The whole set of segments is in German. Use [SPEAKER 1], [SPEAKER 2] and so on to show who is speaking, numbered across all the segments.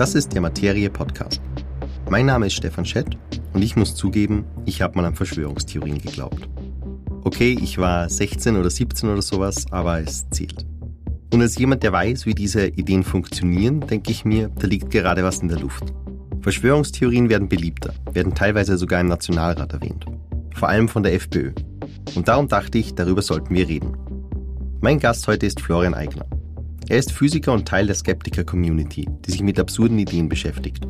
[SPEAKER 1] Das ist der Materie Podcast. Mein Name ist Stefan Schett und ich muss zugeben, ich habe mal an Verschwörungstheorien geglaubt. Okay, ich war 16 oder 17 oder sowas, aber es zählt. Und als jemand, der weiß, wie diese Ideen funktionieren, denke ich mir, da liegt gerade was in der Luft. Verschwörungstheorien werden beliebter, werden teilweise sogar im Nationalrat erwähnt. Vor allem von der FPÖ. Und darum dachte ich, darüber sollten wir reden. Mein Gast heute ist Florian Eigner. Er ist Physiker und Teil der Skeptiker-Community, die sich mit absurden Ideen beschäftigt.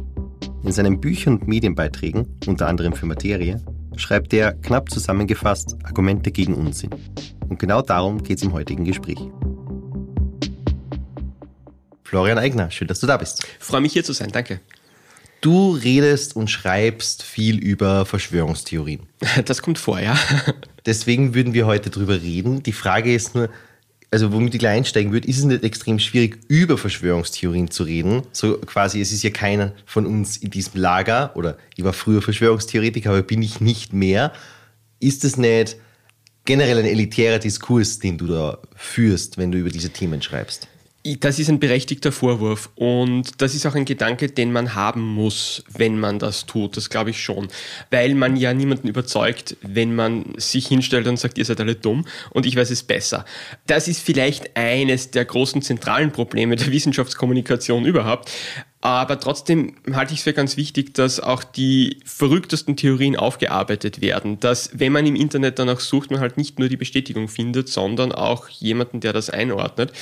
[SPEAKER 1] In seinen Büchern und Medienbeiträgen, unter anderem für Materie, schreibt er knapp zusammengefasst Argumente gegen Unsinn. Und genau darum geht es im heutigen Gespräch. Florian Eigner, schön, dass du da bist.
[SPEAKER 2] Freue mich hier zu sein, danke.
[SPEAKER 1] Du redest und schreibst viel über Verschwörungstheorien.
[SPEAKER 2] Das kommt vor, ja.
[SPEAKER 1] Deswegen würden wir heute drüber reden. Die Frage ist nur, also womit ich gleich einsteigen würde, ist es nicht extrem schwierig, über Verschwörungstheorien zu reden. So quasi, es ist ja keiner von uns in diesem Lager, oder ich war früher Verschwörungstheoretiker, aber bin ich nicht mehr. Ist es nicht generell ein elitärer Diskurs, den du da führst, wenn du über diese Themen schreibst?
[SPEAKER 2] Das ist ein berechtigter Vorwurf und das ist auch ein Gedanke, den man haben muss, wenn man das tut. Das glaube ich schon. Weil man ja niemanden überzeugt, wenn man sich hinstellt und sagt, ihr seid alle dumm und ich weiß es besser. Das ist vielleicht eines der großen zentralen Probleme der Wissenschaftskommunikation überhaupt. Aber trotzdem halte ich es für ganz wichtig, dass auch die verrücktesten Theorien aufgearbeitet werden. Dass, wenn man im Internet danach sucht, man halt nicht nur die Bestätigung findet, sondern auch jemanden, der das einordnet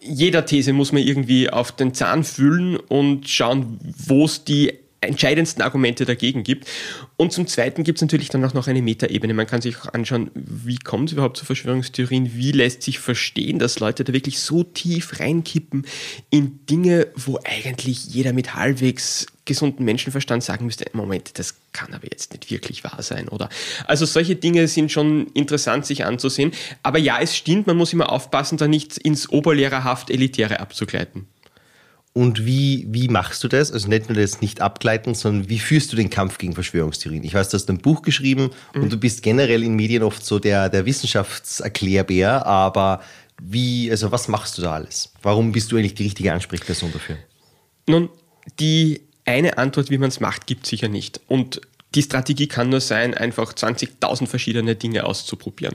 [SPEAKER 2] jeder These muss man irgendwie auf den Zahn fühlen und schauen, wo es die entscheidendsten Argumente dagegen gibt. Und zum Zweiten gibt es natürlich dann auch noch eine Metaebene. Man kann sich auch anschauen, wie kommt es überhaupt zu Verschwörungstheorien, wie lässt sich verstehen, dass Leute da wirklich so tief reinkippen in Dinge, wo eigentlich jeder mit halbwegs gesunden Menschenverstand sagen müsste, Moment, das kann aber jetzt nicht wirklich wahr sein, oder? Also solche Dinge sind schon interessant sich anzusehen. Aber ja, es stimmt, man muss immer aufpassen, da nicht ins oberlehrerhaft Elitäre abzugleiten.
[SPEAKER 1] Und wie, wie machst du das? Also nicht nur das nicht abgleiten, sondern wie führst du den Kampf gegen Verschwörungstheorien? Ich weiß, du hast ein Buch geschrieben mhm. und du bist generell in Medien oft so der, der Wissenschaftserklärbär, aber wie, also was machst du da alles? Warum bist du eigentlich die richtige Ansprechperson dafür?
[SPEAKER 2] Nun, die eine Antwort, wie man es macht, gibt es sicher nicht. Und die Strategie kann nur sein, einfach 20.000 verschiedene Dinge auszuprobieren.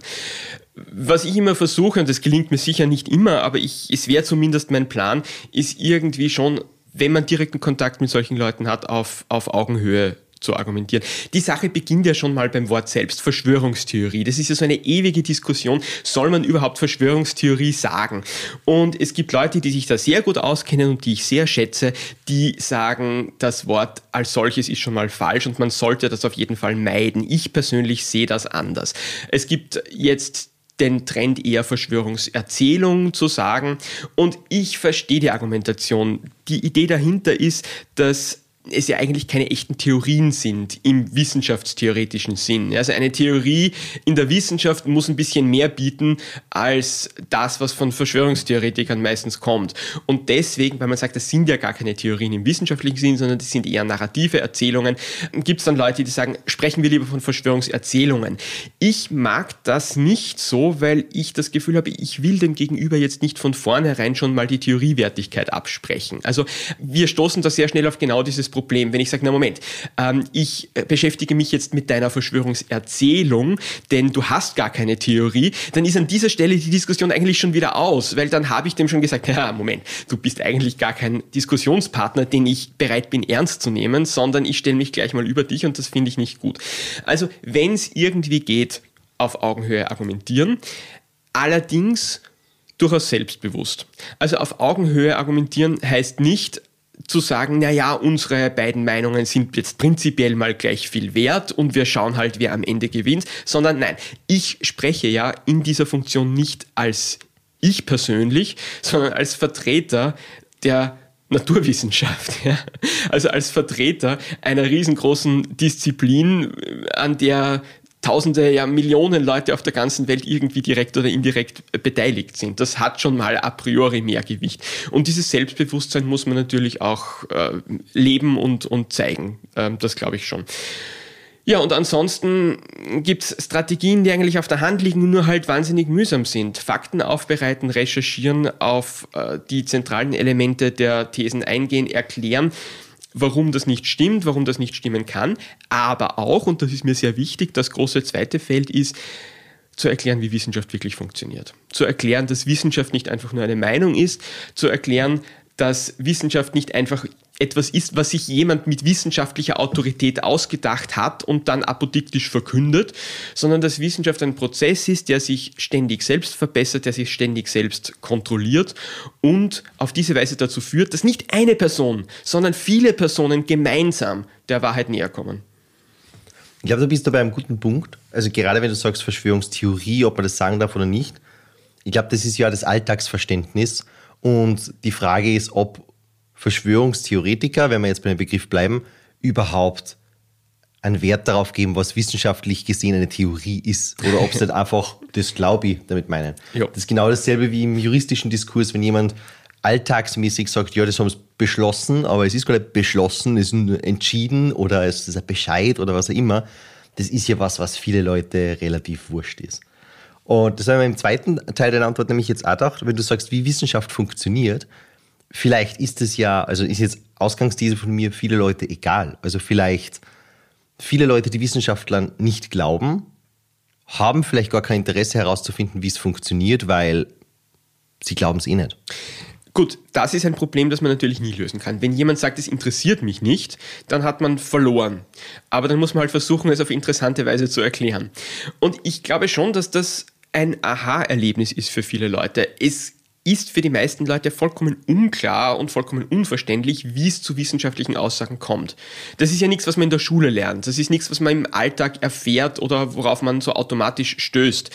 [SPEAKER 2] Was ich immer versuche, und das gelingt mir sicher nicht immer, aber ich, es wäre zumindest mein Plan, ist irgendwie schon, wenn man direkten Kontakt mit solchen Leuten hat, auf, auf Augenhöhe zu argumentieren. Die Sache beginnt ja schon mal beim Wort selbst, Verschwörungstheorie. Das ist ja so eine ewige Diskussion, soll man überhaupt Verschwörungstheorie sagen? Und es gibt Leute, die sich da sehr gut auskennen und die ich sehr schätze, die sagen, das Wort als solches ist schon mal falsch und man sollte das auf jeden Fall meiden. Ich persönlich sehe das anders. Es gibt jetzt den Trend eher Verschwörungserzählung zu sagen. Und ich verstehe die Argumentation. Die Idee dahinter ist, dass es ja eigentlich keine echten Theorien sind im wissenschaftstheoretischen Sinn. Also eine Theorie in der Wissenschaft muss ein bisschen mehr bieten als das, was von Verschwörungstheoretikern meistens kommt. Und deswegen, weil man sagt, das sind ja gar keine Theorien im wissenschaftlichen Sinn, sondern das sind eher narrative Erzählungen, gibt es dann Leute, die sagen, sprechen wir lieber von Verschwörungserzählungen. Ich mag das nicht so, weil ich das Gefühl habe, ich will dem Gegenüber jetzt nicht von vornherein schon mal die Theoriewertigkeit absprechen. Also wir stoßen da sehr schnell auf genau dieses Problem, wenn ich sage, na Moment, ähm, ich äh, beschäftige mich jetzt mit deiner Verschwörungserzählung, denn du hast gar keine Theorie, dann ist an dieser Stelle die Diskussion eigentlich schon wieder aus, weil dann habe ich dem schon gesagt, ja, Moment, du bist eigentlich gar kein Diskussionspartner, den ich bereit bin ernst zu nehmen, sondern ich stelle mich gleich mal über dich und das finde ich nicht gut. Also, wenn es irgendwie geht, auf Augenhöhe argumentieren, allerdings durchaus selbstbewusst. Also auf Augenhöhe argumentieren heißt nicht, zu sagen, na ja, unsere beiden Meinungen sind jetzt prinzipiell mal gleich viel wert und wir schauen halt, wer am Ende gewinnt, sondern nein, ich spreche ja in dieser Funktion nicht als ich persönlich, sondern als Vertreter der Naturwissenschaft, ja? also als Vertreter einer riesengroßen Disziplin, an der Tausende, ja Millionen Leute auf der ganzen Welt irgendwie direkt oder indirekt beteiligt sind. Das hat schon mal a priori mehr Gewicht. Und dieses Selbstbewusstsein muss man natürlich auch äh, leben und, und zeigen. Ähm, das glaube ich schon. Ja, und ansonsten gibt es Strategien, die eigentlich auf der Hand liegen, nur halt wahnsinnig mühsam sind. Fakten aufbereiten, recherchieren, auf äh, die zentralen Elemente der Thesen eingehen, erklären, warum das nicht stimmt, warum das nicht stimmen kann. Aber auch, und das ist mir sehr wichtig, das große zweite Feld ist, zu erklären, wie Wissenschaft wirklich funktioniert. Zu erklären, dass Wissenschaft nicht einfach nur eine Meinung ist, zu erklären, dass Wissenschaft nicht einfach etwas ist, was sich jemand mit wissenschaftlicher Autorität ausgedacht hat und dann apodiktisch verkündet, sondern dass Wissenschaft ein Prozess ist, der sich ständig selbst verbessert, der sich ständig selbst kontrolliert und auf diese Weise dazu führt, dass nicht eine Person, sondern viele Personen gemeinsam der Wahrheit näher kommen.
[SPEAKER 1] Ich glaube, du bist da bei einem guten Punkt. Also gerade wenn du sagst Verschwörungstheorie, ob man das sagen darf oder nicht. Ich glaube, das ist ja das Alltagsverständnis. Und die Frage ist, ob Verschwörungstheoretiker, wenn wir jetzt bei dem Begriff bleiben, überhaupt einen Wert darauf geben, was wissenschaftlich gesehen eine Theorie ist. Oder ob sie nicht einfach das glaube ich damit meinen. Ja. Das ist genau dasselbe wie im juristischen Diskurs, wenn jemand alltagsmäßig sagt, ja, das haben sie beschlossen, aber es ist gar nicht beschlossen, es ist nur entschieden oder es ist ein Bescheid oder was auch immer. Das ist ja was, was viele Leute relativ wurscht ist. Und das haben wir im zweiten Teil deiner Antwort nämlich jetzt auch gedacht, wenn du sagst, wie Wissenschaft funktioniert, vielleicht ist es ja, also ist jetzt Ausgangsthese von mir, viele Leute egal. Also vielleicht viele Leute, die Wissenschaftlern nicht glauben, haben vielleicht gar kein Interesse herauszufinden, wie es funktioniert, weil sie glauben es eh nicht.
[SPEAKER 2] Gut, das ist ein Problem, das man natürlich nie lösen kann. Wenn jemand sagt, es interessiert mich nicht, dann hat man verloren. Aber dann muss man halt versuchen, es auf interessante Weise zu erklären. Und ich glaube schon, dass das ein Aha-Erlebnis ist für viele Leute. Es ist für die meisten Leute vollkommen unklar und vollkommen unverständlich, wie es zu wissenschaftlichen Aussagen kommt. Das ist ja nichts, was man in der Schule lernt. Das ist nichts, was man im Alltag erfährt oder worauf man so automatisch stößt,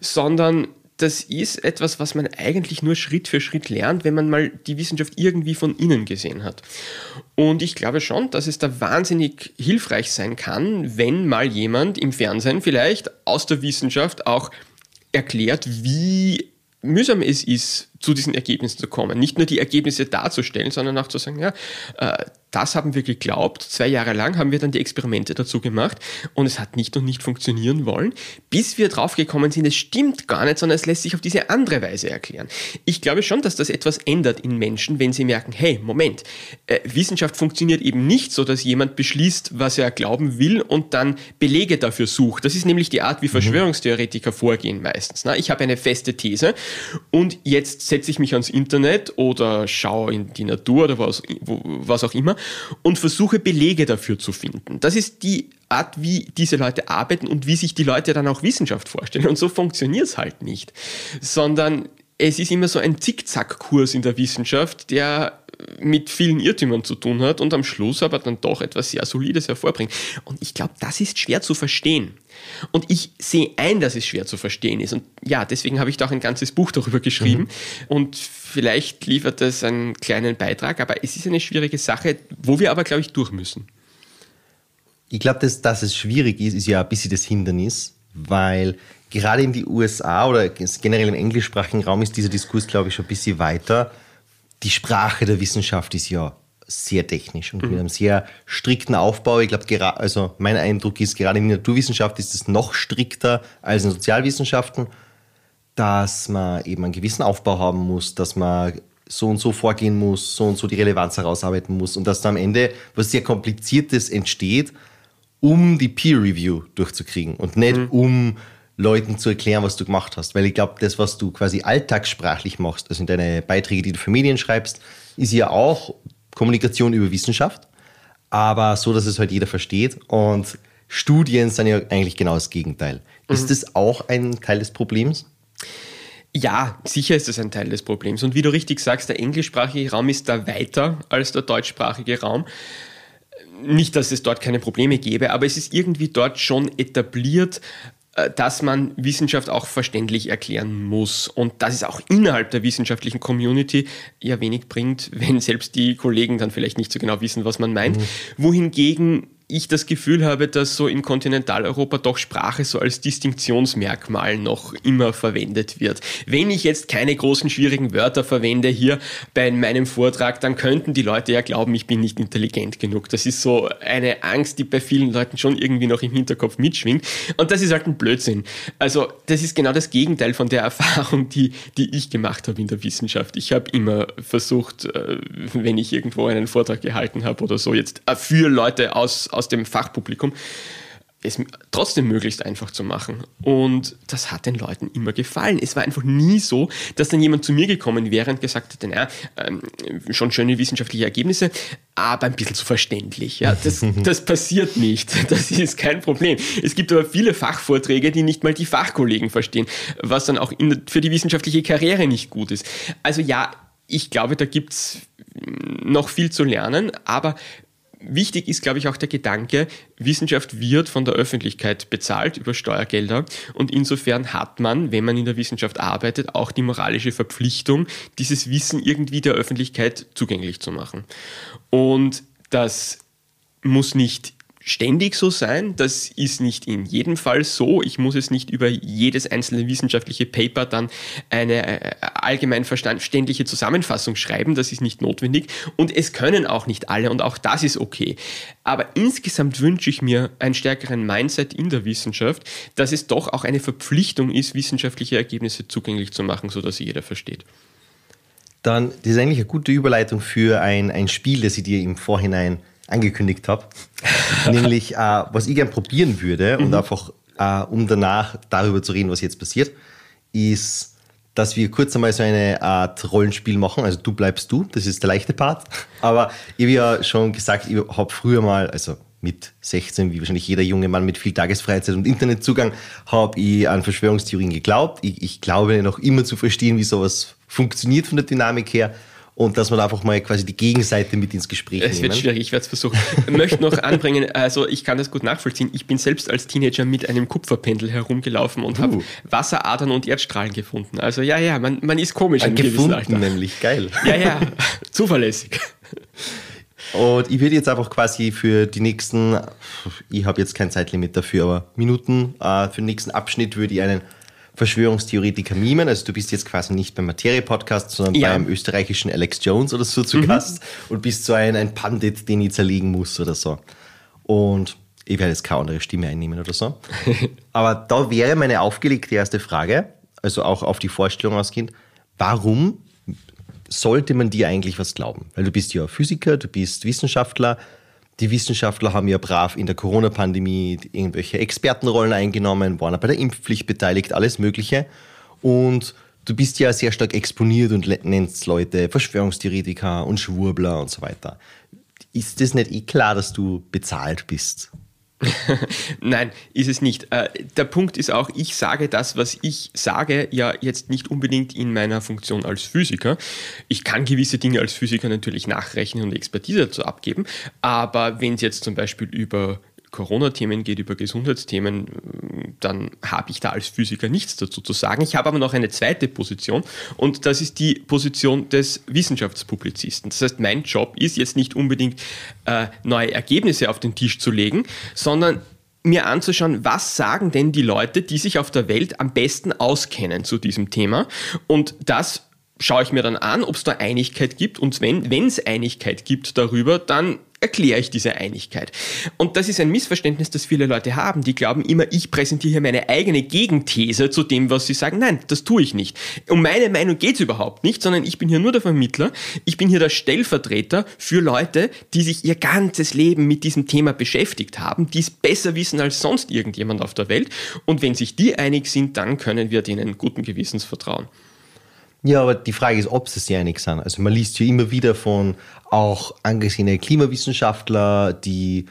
[SPEAKER 2] sondern das ist etwas, was man eigentlich nur Schritt für Schritt lernt, wenn man mal die Wissenschaft irgendwie von innen gesehen hat. Und ich glaube schon, dass es da wahnsinnig hilfreich sein kann, wenn mal jemand im Fernsehen vielleicht aus der Wissenschaft auch erklärt, wie mühsam es ist, zu diesen Ergebnissen zu kommen. Nicht nur die Ergebnisse darzustellen, sondern auch zu sagen, ja, äh, das haben wir geglaubt. Zwei Jahre lang haben wir dann die Experimente dazu gemacht und es hat nicht und nicht funktionieren wollen, bis wir draufgekommen sind, es stimmt gar nicht, sondern es lässt sich auf diese andere Weise erklären. Ich glaube schon, dass das etwas ändert in Menschen, wenn sie merken, hey, Moment, äh, Wissenschaft funktioniert eben nicht so, dass jemand beschließt, was er glauben will und dann Belege dafür sucht. Das ist nämlich die Art, wie mhm. Verschwörungstheoretiker vorgehen meistens. Ich habe eine feste These und jetzt setze ich mich ans Internet oder schaue in die Natur oder was, was auch immer und versuche Belege dafür zu finden. Das ist die Art, wie diese Leute arbeiten und wie sich die Leute dann auch Wissenschaft vorstellen. Und so funktioniert es halt nicht, sondern es ist immer so ein Zickzackkurs in der Wissenschaft, der mit vielen Irrtümern zu tun hat und am Schluss aber dann doch etwas sehr Solides hervorbringt. Und ich glaube, das ist schwer zu verstehen. Und ich sehe ein, dass es schwer zu verstehen ist. Und ja, deswegen habe ich da auch ein ganzes Buch darüber geschrieben. Mhm. Und vielleicht liefert das einen kleinen Beitrag, aber es ist eine schwierige Sache, wo wir aber, glaube ich, durch müssen.
[SPEAKER 1] Ich glaube, dass, dass es schwierig ist, ist ja ein bisschen das Hindernis, weil gerade in die USA oder generell im englischsprachigen Raum ist dieser Diskurs, glaube ich, schon ein bisschen weiter. Die Sprache der Wissenschaft ist ja sehr technisch und mhm. mit einem sehr strikten Aufbau. Ich glaube, also mein Eindruck ist, gerade in der Naturwissenschaft ist es noch strikter als in Sozialwissenschaften, dass man eben einen gewissen Aufbau haben muss, dass man so und so vorgehen muss, so und so die Relevanz herausarbeiten muss und dass da am Ende was sehr Kompliziertes entsteht, um die Peer Review durchzukriegen und nicht mhm. um Leuten zu erklären, was du gemacht hast. Weil ich glaube, das, was du quasi alltagssprachlich machst, also in deine Beiträge, die du für Medien schreibst, ist ja auch Kommunikation über Wissenschaft, aber so, dass es halt jeder versteht. Und Studien sind ja eigentlich genau das Gegenteil. Mhm. Ist das auch ein Teil des Problems?
[SPEAKER 2] Ja, sicher ist das ein Teil des Problems. Und wie du richtig sagst, der englischsprachige Raum ist da weiter als der deutschsprachige Raum. Nicht, dass es dort keine Probleme gäbe, aber es ist irgendwie dort schon etabliert, dass man Wissenschaft auch verständlich erklären muss und dass es auch innerhalb der wissenschaftlichen Community ja wenig bringt, wenn selbst die Kollegen dann vielleicht nicht so genau wissen, was man meint. Mhm. Wohingegen ich das Gefühl habe, dass so in Kontinentaleuropa doch Sprache so als Distinktionsmerkmal noch immer verwendet wird. Wenn ich jetzt keine großen schwierigen Wörter verwende hier bei meinem Vortrag, dann könnten die Leute ja glauben, ich bin nicht intelligent genug. Das ist so eine Angst, die bei vielen Leuten schon irgendwie noch im Hinterkopf mitschwingt. Und das ist halt ein Blödsinn. Also das ist genau das Gegenteil von der Erfahrung, die, die ich gemacht habe in der Wissenschaft. Ich habe immer versucht, äh, wenn ich irgendwo einen Vortrag gehalten habe oder so, jetzt äh, für Leute aus aus dem Fachpublikum, es trotzdem möglichst einfach zu machen. Und das hat den Leuten immer gefallen. Es war einfach nie so, dass dann jemand zu mir gekommen wäre und gesagt hätte, naja, ähm, schon schöne wissenschaftliche Ergebnisse, aber ein bisschen zu verständlich. Ja, das, das passiert nicht. Das ist kein Problem. Es gibt aber viele Fachvorträge, die nicht mal die Fachkollegen verstehen, was dann auch in, für die wissenschaftliche Karriere nicht gut ist. Also ja, ich glaube, da gibt es noch viel zu lernen, aber Wichtig ist, glaube ich, auch der Gedanke, Wissenschaft wird von der Öffentlichkeit bezahlt über Steuergelder und insofern hat man, wenn man in der Wissenschaft arbeitet, auch die moralische Verpflichtung, dieses Wissen irgendwie der Öffentlichkeit zugänglich zu machen. Und das muss nicht ständig so sein. Das ist nicht in jedem Fall so. Ich muss es nicht über jedes einzelne wissenschaftliche Paper dann eine äh, allgemein verständliche Zusammenfassung schreiben. Das ist nicht notwendig. Und es können auch nicht alle und auch das ist okay. Aber insgesamt wünsche ich mir einen stärkeren Mindset in der Wissenschaft, dass es doch auch eine Verpflichtung ist, wissenschaftliche Ergebnisse zugänglich zu machen, sodass jeder versteht.
[SPEAKER 1] Dann, das ist eigentlich eine gute Überleitung für ein, ein Spiel, das ich dir im Vorhinein angekündigt habe. Nämlich, äh, was ich gerne probieren würde mhm. und einfach, äh, um danach darüber zu reden, was jetzt passiert, ist, dass wir kurz einmal so eine Art Rollenspiel machen. Also du bleibst du, das ist der leichte Part. Aber ich habe ja schon gesagt, ich habe früher mal, also mit 16, wie wahrscheinlich jeder junge Mann mit viel Tagesfreizeit und Internetzugang, habe ich an Verschwörungstheorien geglaubt. Ich, ich glaube noch immer zu verstehen, wie sowas funktioniert von der Dynamik her und dass man einfach mal quasi die Gegenseite mit ins Gespräch
[SPEAKER 2] es. Es wird schwierig, ich werde es versuchen. Ich möchte noch anbringen, also ich kann das gut nachvollziehen. Ich bin selbst als Teenager mit einem Kupferpendel herumgelaufen und uh. habe Wasseradern und Erdstrahlen gefunden. Also ja, ja, man, man ist komisch
[SPEAKER 1] Ein gefunden nämlich, geil.
[SPEAKER 2] Ja, ja, zuverlässig.
[SPEAKER 1] Und ich würde jetzt einfach quasi für die nächsten, ich habe jetzt kein Zeitlimit dafür, aber Minuten, äh, für den nächsten Abschnitt würde ich einen Verschwörungstheoretiker mimen. Also du bist jetzt quasi nicht beim Materie-Podcast, sondern ja. beim österreichischen Alex Jones oder so zu mhm. Gast und bist so ein, ein Pandit, den ich zerlegen muss oder so. Und ich werde jetzt keine andere Stimme einnehmen oder so. Aber da wäre meine aufgelegte erste Frage, also auch auf die Vorstellung ausgehend, warum sollte man dir eigentlich was glauben? Weil du bist ja Physiker, du bist Wissenschaftler, die Wissenschaftler haben ja brav in der Corona-Pandemie irgendwelche Expertenrollen eingenommen, waren bei der Impfpflicht beteiligt, alles Mögliche. Und du bist ja sehr stark exponiert und nennst Leute Verschwörungstheoretiker und Schwurbler und so weiter. Ist das nicht eh klar, dass du bezahlt bist?
[SPEAKER 2] Nein, ist es nicht. Äh, der Punkt ist auch, ich sage das, was ich sage, ja jetzt nicht unbedingt in meiner Funktion als Physiker. Ich kann gewisse Dinge als Physiker natürlich nachrechnen und Expertise dazu abgeben, aber wenn es jetzt zum Beispiel über Corona-Themen geht, über Gesundheitsthemen, dann habe ich da als Physiker nichts dazu zu sagen. Ich habe aber noch eine zweite Position und das ist die Position des Wissenschaftspublizisten. Das heißt, mein Job ist jetzt nicht unbedingt äh, neue Ergebnisse auf den Tisch zu legen, sondern mir anzuschauen, was sagen denn die Leute, die sich auf der Welt am besten auskennen zu diesem Thema. Und das schaue ich mir dann an, ob es da Einigkeit gibt. Und wenn es Einigkeit gibt darüber, dann erkläre ich diese Einigkeit. Und das ist ein Missverständnis, das viele Leute haben. Die glauben immer, ich präsentiere hier meine eigene Gegenthese zu dem, was sie sagen. Nein, das tue ich nicht. Um meine Meinung geht es überhaupt nicht, sondern ich bin hier nur der Vermittler. Ich bin hier der Stellvertreter für Leute, die sich ihr ganzes Leben mit diesem Thema beschäftigt haben, die es besser wissen als sonst irgendjemand auf der Welt. Und wenn sich die einig sind, dann können wir denen guten Gewissens vertrauen.
[SPEAKER 1] Ja, aber die Frage ist, ob sie sich einig sind. Also man liest ja immer wieder von auch angesehene Klimawissenschaftler, die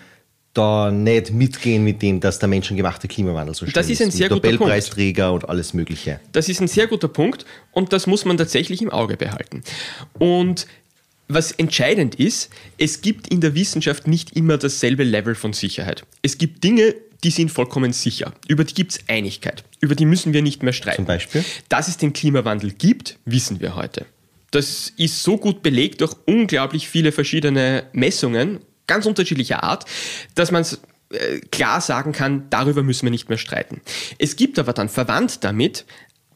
[SPEAKER 1] da nicht mitgehen mit dem, dass der menschengemachte Klimawandel so
[SPEAKER 2] das ist. Ein sehr
[SPEAKER 1] guter Nobelpreisträger Punkt. und alles Mögliche.
[SPEAKER 2] Das ist ein sehr guter Punkt und das muss man tatsächlich im Auge behalten. Und was entscheidend ist, es gibt in der Wissenschaft nicht immer dasselbe Level von Sicherheit. Es gibt Dinge, die sind vollkommen sicher. Über die gibt es Einigkeit. Über die müssen wir nicht mehr streiten.
[SPEAKER 1] Zum Beispiel?
[SPEAKER 2] Dass es den Klimawandel gibt, wissen wir heute. Das ist so gut belegt durch unglaublich viele verschiedene Messungen ganz unterschiedlicher Art, dass man es äh, klar sagen kann, darüber müssen wir nicht mehr streiten. Es gibt aber dann verwandt damit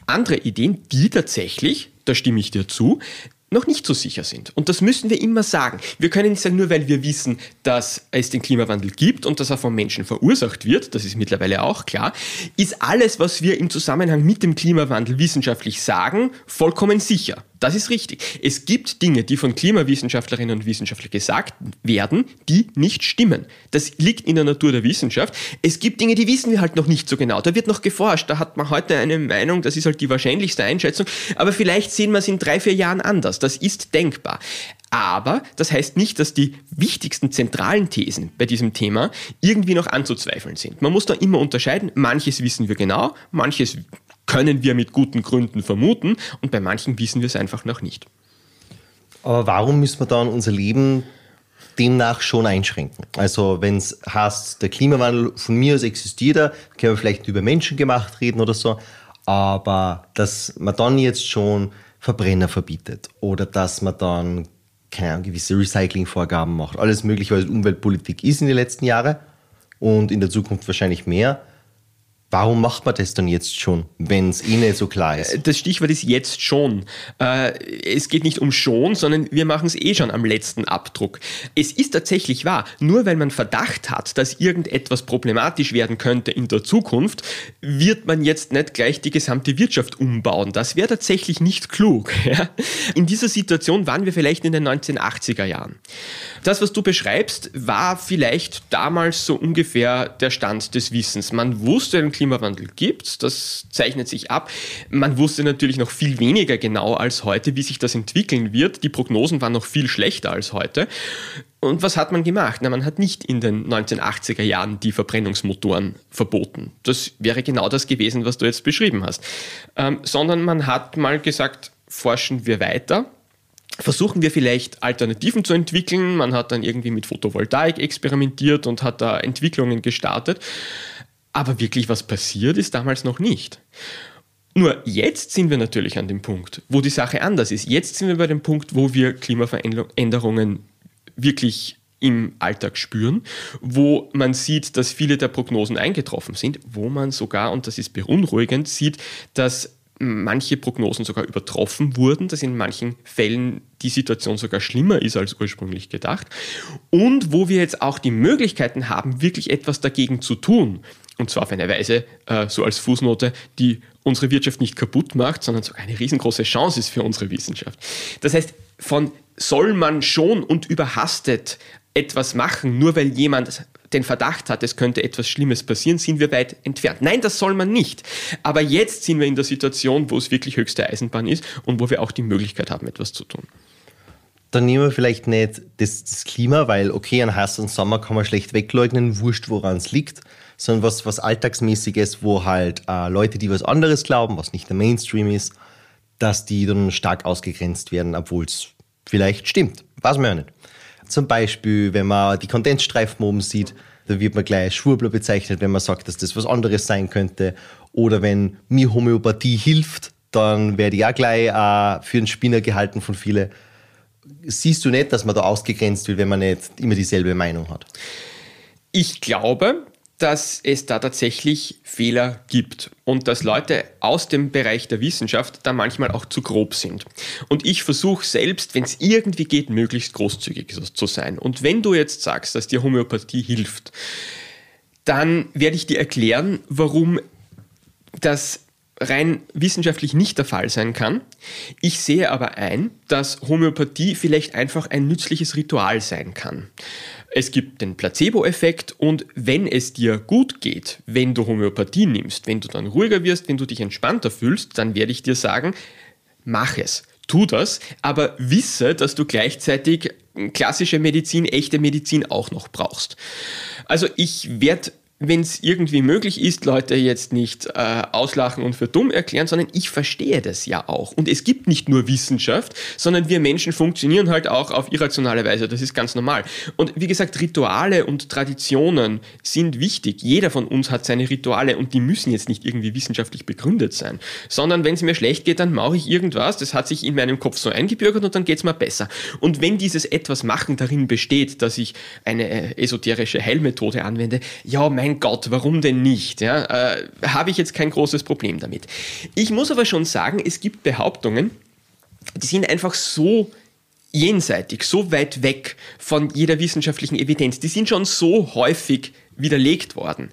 [SPEAKER 2] andere Ideen, die tatsächlich, da stimme ich dir zu, noch nicht so sicher sind. Und das müssen wir immer sagen. Wir können nicht sagen, nur weil wir wissen, dass es den Klimawandel gibt und dass er vom Menschen verursacht wird, das ist mittlerweile auch klar, ist alles, was wir im Zusammenhang mit dem Klimawandel wissenschaftlich sagen, vollkommen sicher. Das ist richtig. Es gibt Dinge, die von Klimawissenschaftlerinnen und Wissenschaftlern gesagt werden, die nicht stimmen. Das liegt in der Natur der Wissenschaft. Es gibt Dinge, die wissen wir halt noch nicht so genau. Da wird noch geforscht. Da hat man heute eine Meinung, das ist halt die wahrscheinlichste Einschätzung. Aber vielleicht sehen wir es in drei, vier Jahren anders. Das ist denkbar. Aber das heißt nicht, dass die wichtigsten zentralen Thesen bei diesem Thema irgendwie noch anzuzweifeln sind. Man muss da immer unterscheiden. Manches wissen wir genau, manches können wir mit guten Gründen vermuten und bei manchen wissen wir es einfach noch nicht.
[SPEAKER 1] Aber warum müssen wir dann unser Leben demnach schon einschränken? Also wenn es heißt, der Klimawandel von mir aus existiert, da können wir vielleicht über Menschen gemacht reden oder so, aber dass man dann jetzt schon Verbrenner verbietet oder dass man dann keine Ahnung, gewisse Recyclingvorgaben macht, alles mögliche, was Umweltpolitik ist in den letzten Jahren und in der Zukunft wahrscheinlich mehr, Warum macht man das dann jetzt schon, wenn es eh nicht so klar ist?
[SPEAKER 2] Äh, das Stichwort ist jetzt schon. Äh, es geht nicht um schon, sondern wir machen es eh schon am letzten Abdruck. Es ist tatsächlich wahr, nur weil man Verdacht hat, dass irgendetwas problematisch werden könnte in der Zukunft, wird man jetzt nicht gleich die gesamte Wirtschaft umbauen. Das wäre tatsächlich nicht klug. In dieser Situation waren wir vielleicht in den 1980er Jahren. Das, was du beschreibst, war vielleicht damals so ungefähr der Stand des Wissens. Man wusste, Klimawandel gibt. Das zeichnet sich ab. Man wusste natürlich noch viel weniger genau als heute, wie sich das entwickeln wird. Die Prognosen waren noch viel schlechter als heute. Und was hat man gemacht? Na, man hat nicht in den 1980er Jahren die Verbrennungsmotoren verboten. Das wäre genau das gewesen, was du jetzt beschrieben hast. Ähm, sondern man hat mal gesagt, forschen wir weiter, versuchen wir vielleicht Alternativen zu entwickeln. Man hat dann irgendwie mit Photovoltaik experimentiert und hat da Entwicklungen gestartet. Aber wirklich was passiert ist damals noch nicht. Nur jetzt sind wir natürlich an dem Punkt, wo die Sache anders ist. Jetzt sind wir bei dem Punkt, wo wir Klimaveränderungen wirklich im Alltag spüren, wo man sieht, dass viele der Prognosen eingetroffen sind, wo man sogar, und das ist beunruhigend, sieht, dass manche Prognosen sogar übertroffen wurden, dass in manchen Fällen die Situation sogar schlimmer ist als ursprünglich gedacht und wo wir jetzt auch die Möglichkeiten haben, wirklich etwas dagegen zu tun. Und zwar auf eine Weise, äh, so als Fußnote, die unsere Wirtschaft nicht kaputt macht, sondern sogar eine riesengroße Chance ist für unsere Wissenschaft. Das heißt, von soll man schon und überhastet etwas machen, nur weil jemand den Verdacht hat, es könnte etwas Schlimmes passieren, sind wir weit entfernt. Nein, das soll man nicht. Aber jetzt sind wir in der Situation, wo es wirklich höchste Eisenbahn ist und wo wir auch die Möglichkeit haben, etwas zu tun.
[SPEAKER 1] Dann nehmen wir vielleicht nicht das, das Klima, weil okay, ein heißen Sommer kann man schlecht wegleugnen, wurscht, woran es liegt sondern was, was Alltagsmäßiges, wo halt äh, Leute, die was anderes glauben, was nicht der Mainstream ist, dass die dann stark ausgegrenzt werden, obwohl es vielleicht stimmt. Weiß man ja nicht. Zum Beispiel, wenn man die Kondensstreifen oben sieht, da wird man gleich Schwurbler bezeichnet, wenn man sagt, dass das was anderes sein könnte. Oder wenn mir Homöopathie hilft, dann werde ich auch gleich äh, für einen Spinner gehalten von vielen. Siehst du nicht, dass man da ausgegrenzt wird, wenn man nicht immer dieselbe Meinung hat?
[SPEAKER 2] Ich glaube, dass es da tatsächlich Fehler gibt und dass Leute aus dem Bereich der Wissenschaft da manchmal auch zu grob sind. Und ich versuche selbst, wenn es irgendwie geht, möglichst großzügig zu sein. Und wenn du jetzt sagst, dass dir Homöopathie hilft, dann werde ich dir erklären, warum das rein wissenschaftlich nicht der Fall sein kann. Ich sehe aber ein, dass Homöopathie vielleicht einfach ein nützliches Ritual sein kann. Es gibt den Placebo-Effekt und wenn es dir gut geht, wenn du Homöopathie nimmst, wenn du dann ruhiger wirst, wenn du dich entspannter fühlst, dann werde ich dir sagen, mach es. Tu das, aber wisse, dass du gleichzeitig klassische Medizin, echte Medizin auch noch brauchst. Also ich werde wenn es irgendwie möglich ist, Leute jetzt nicht äh, auslachen und für dumm erklären, sondern ich verstehe das ja auch. Und es gibt nicht nur Wissenschaft, sondern wir Menschen funktionieren halt auch auf irrationale Weise. Das ist ganz normal. Und wie gesagt, Rituale und Traditionen sind wichtig. Jeder von uns hat seine Rituale und die müssen jetzt nicht irgendwie wissenschaftlich begründet sein, sondern wenn es mir schlecht geht, dann mache ich irgendwas. Das hat sich in meinem Kopf so eingebürgert und dann geht es mir besser. Und wenn dieses etwas machen darin besteht, dass ich eine äh, esoterische Heilmethode anwende, ja, mein mein Gott, warum denn nicht? Ja, äh, Habe ich jetzt kein großes Problem damit. Ich muss aber schon sagen, es gibt Behauptungen, die sind einfach so jenseitig, so weit weg von jeder wissenschaftlichen Evidenz, die sind schon so häufig widerlegt worden,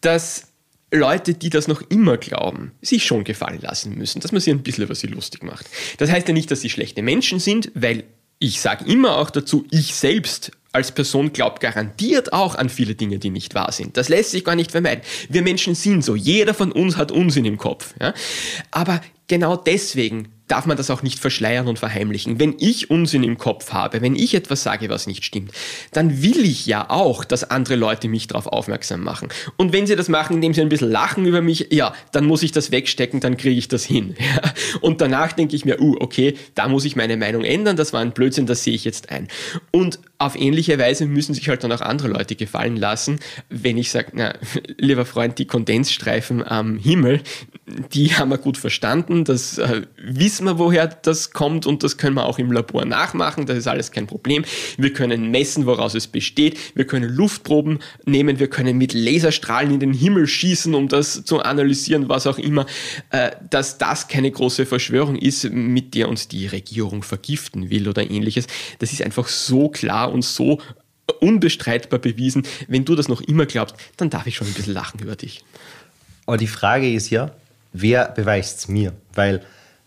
[SPEAKER 2] dass Leute, die das noch immer glauben, sich schon gefallen lassen müssen, dass man sich ein bisschen über sie lustig macht. Das heißt ja nicht, dass sie schlechte Menschen sind, weil ich sage immer auch dazu, ich selbst als Person glaubt garantiert auch an viele Dinge, die nicht wahr sind. Das lässt sich gar nicht vermeiden. Wir Menschen sind so. Jeder von uns hat Unsinn im Kopf. Ja? Aber genau deswegen darf man das auch nicht verschleiern und verheimlichen. Wenn ich Unsinn im Kopf habe, wenn ich etwas sage, was nicht stimmt, dann will ich ja auch, dass andere Leute mich darauf aufmerksam machen. Und wenn sie das machen, indem sie ein bisschen lachen über mich, ja, dann muss ich das wegstecken, dann kriege ich das hin. Ja. Und danach denke ich mir, uh, okay, da muss ich meine Meinung ändern, das war ein Blödsinn, das sehe ich jetzt ein. Und auf ähnliche Weise müssen sich halt dann auch andere Leute gefallen lassen, wenn ich sage, na, lieber Freund, die Kondensstreifen am Himmel, die haben wir gut verstanden, das äh, wissen wir, woher das kommt und das können wir auch im Labor nachmachen, das ist alles kein Problem. Wir können messen, woraus es besteht, wir können Luftproben nehmen, wir können mit Laserstrahlen in den Himmel schießen, um das zu analysieren, was auch immer, äh, dass das keine große Verschwörung ist, mit der uns die Regierung vergiften will oder ähnliches. Das ist einfach so klar und so unbestreitbar bewiesen. Wenn du das noch immer glaubst, dann darf ich schon ein bisschen lachen über dich.
[SPEAKER 1] Aber die Frage ist ja, wer beweist es mir? Weil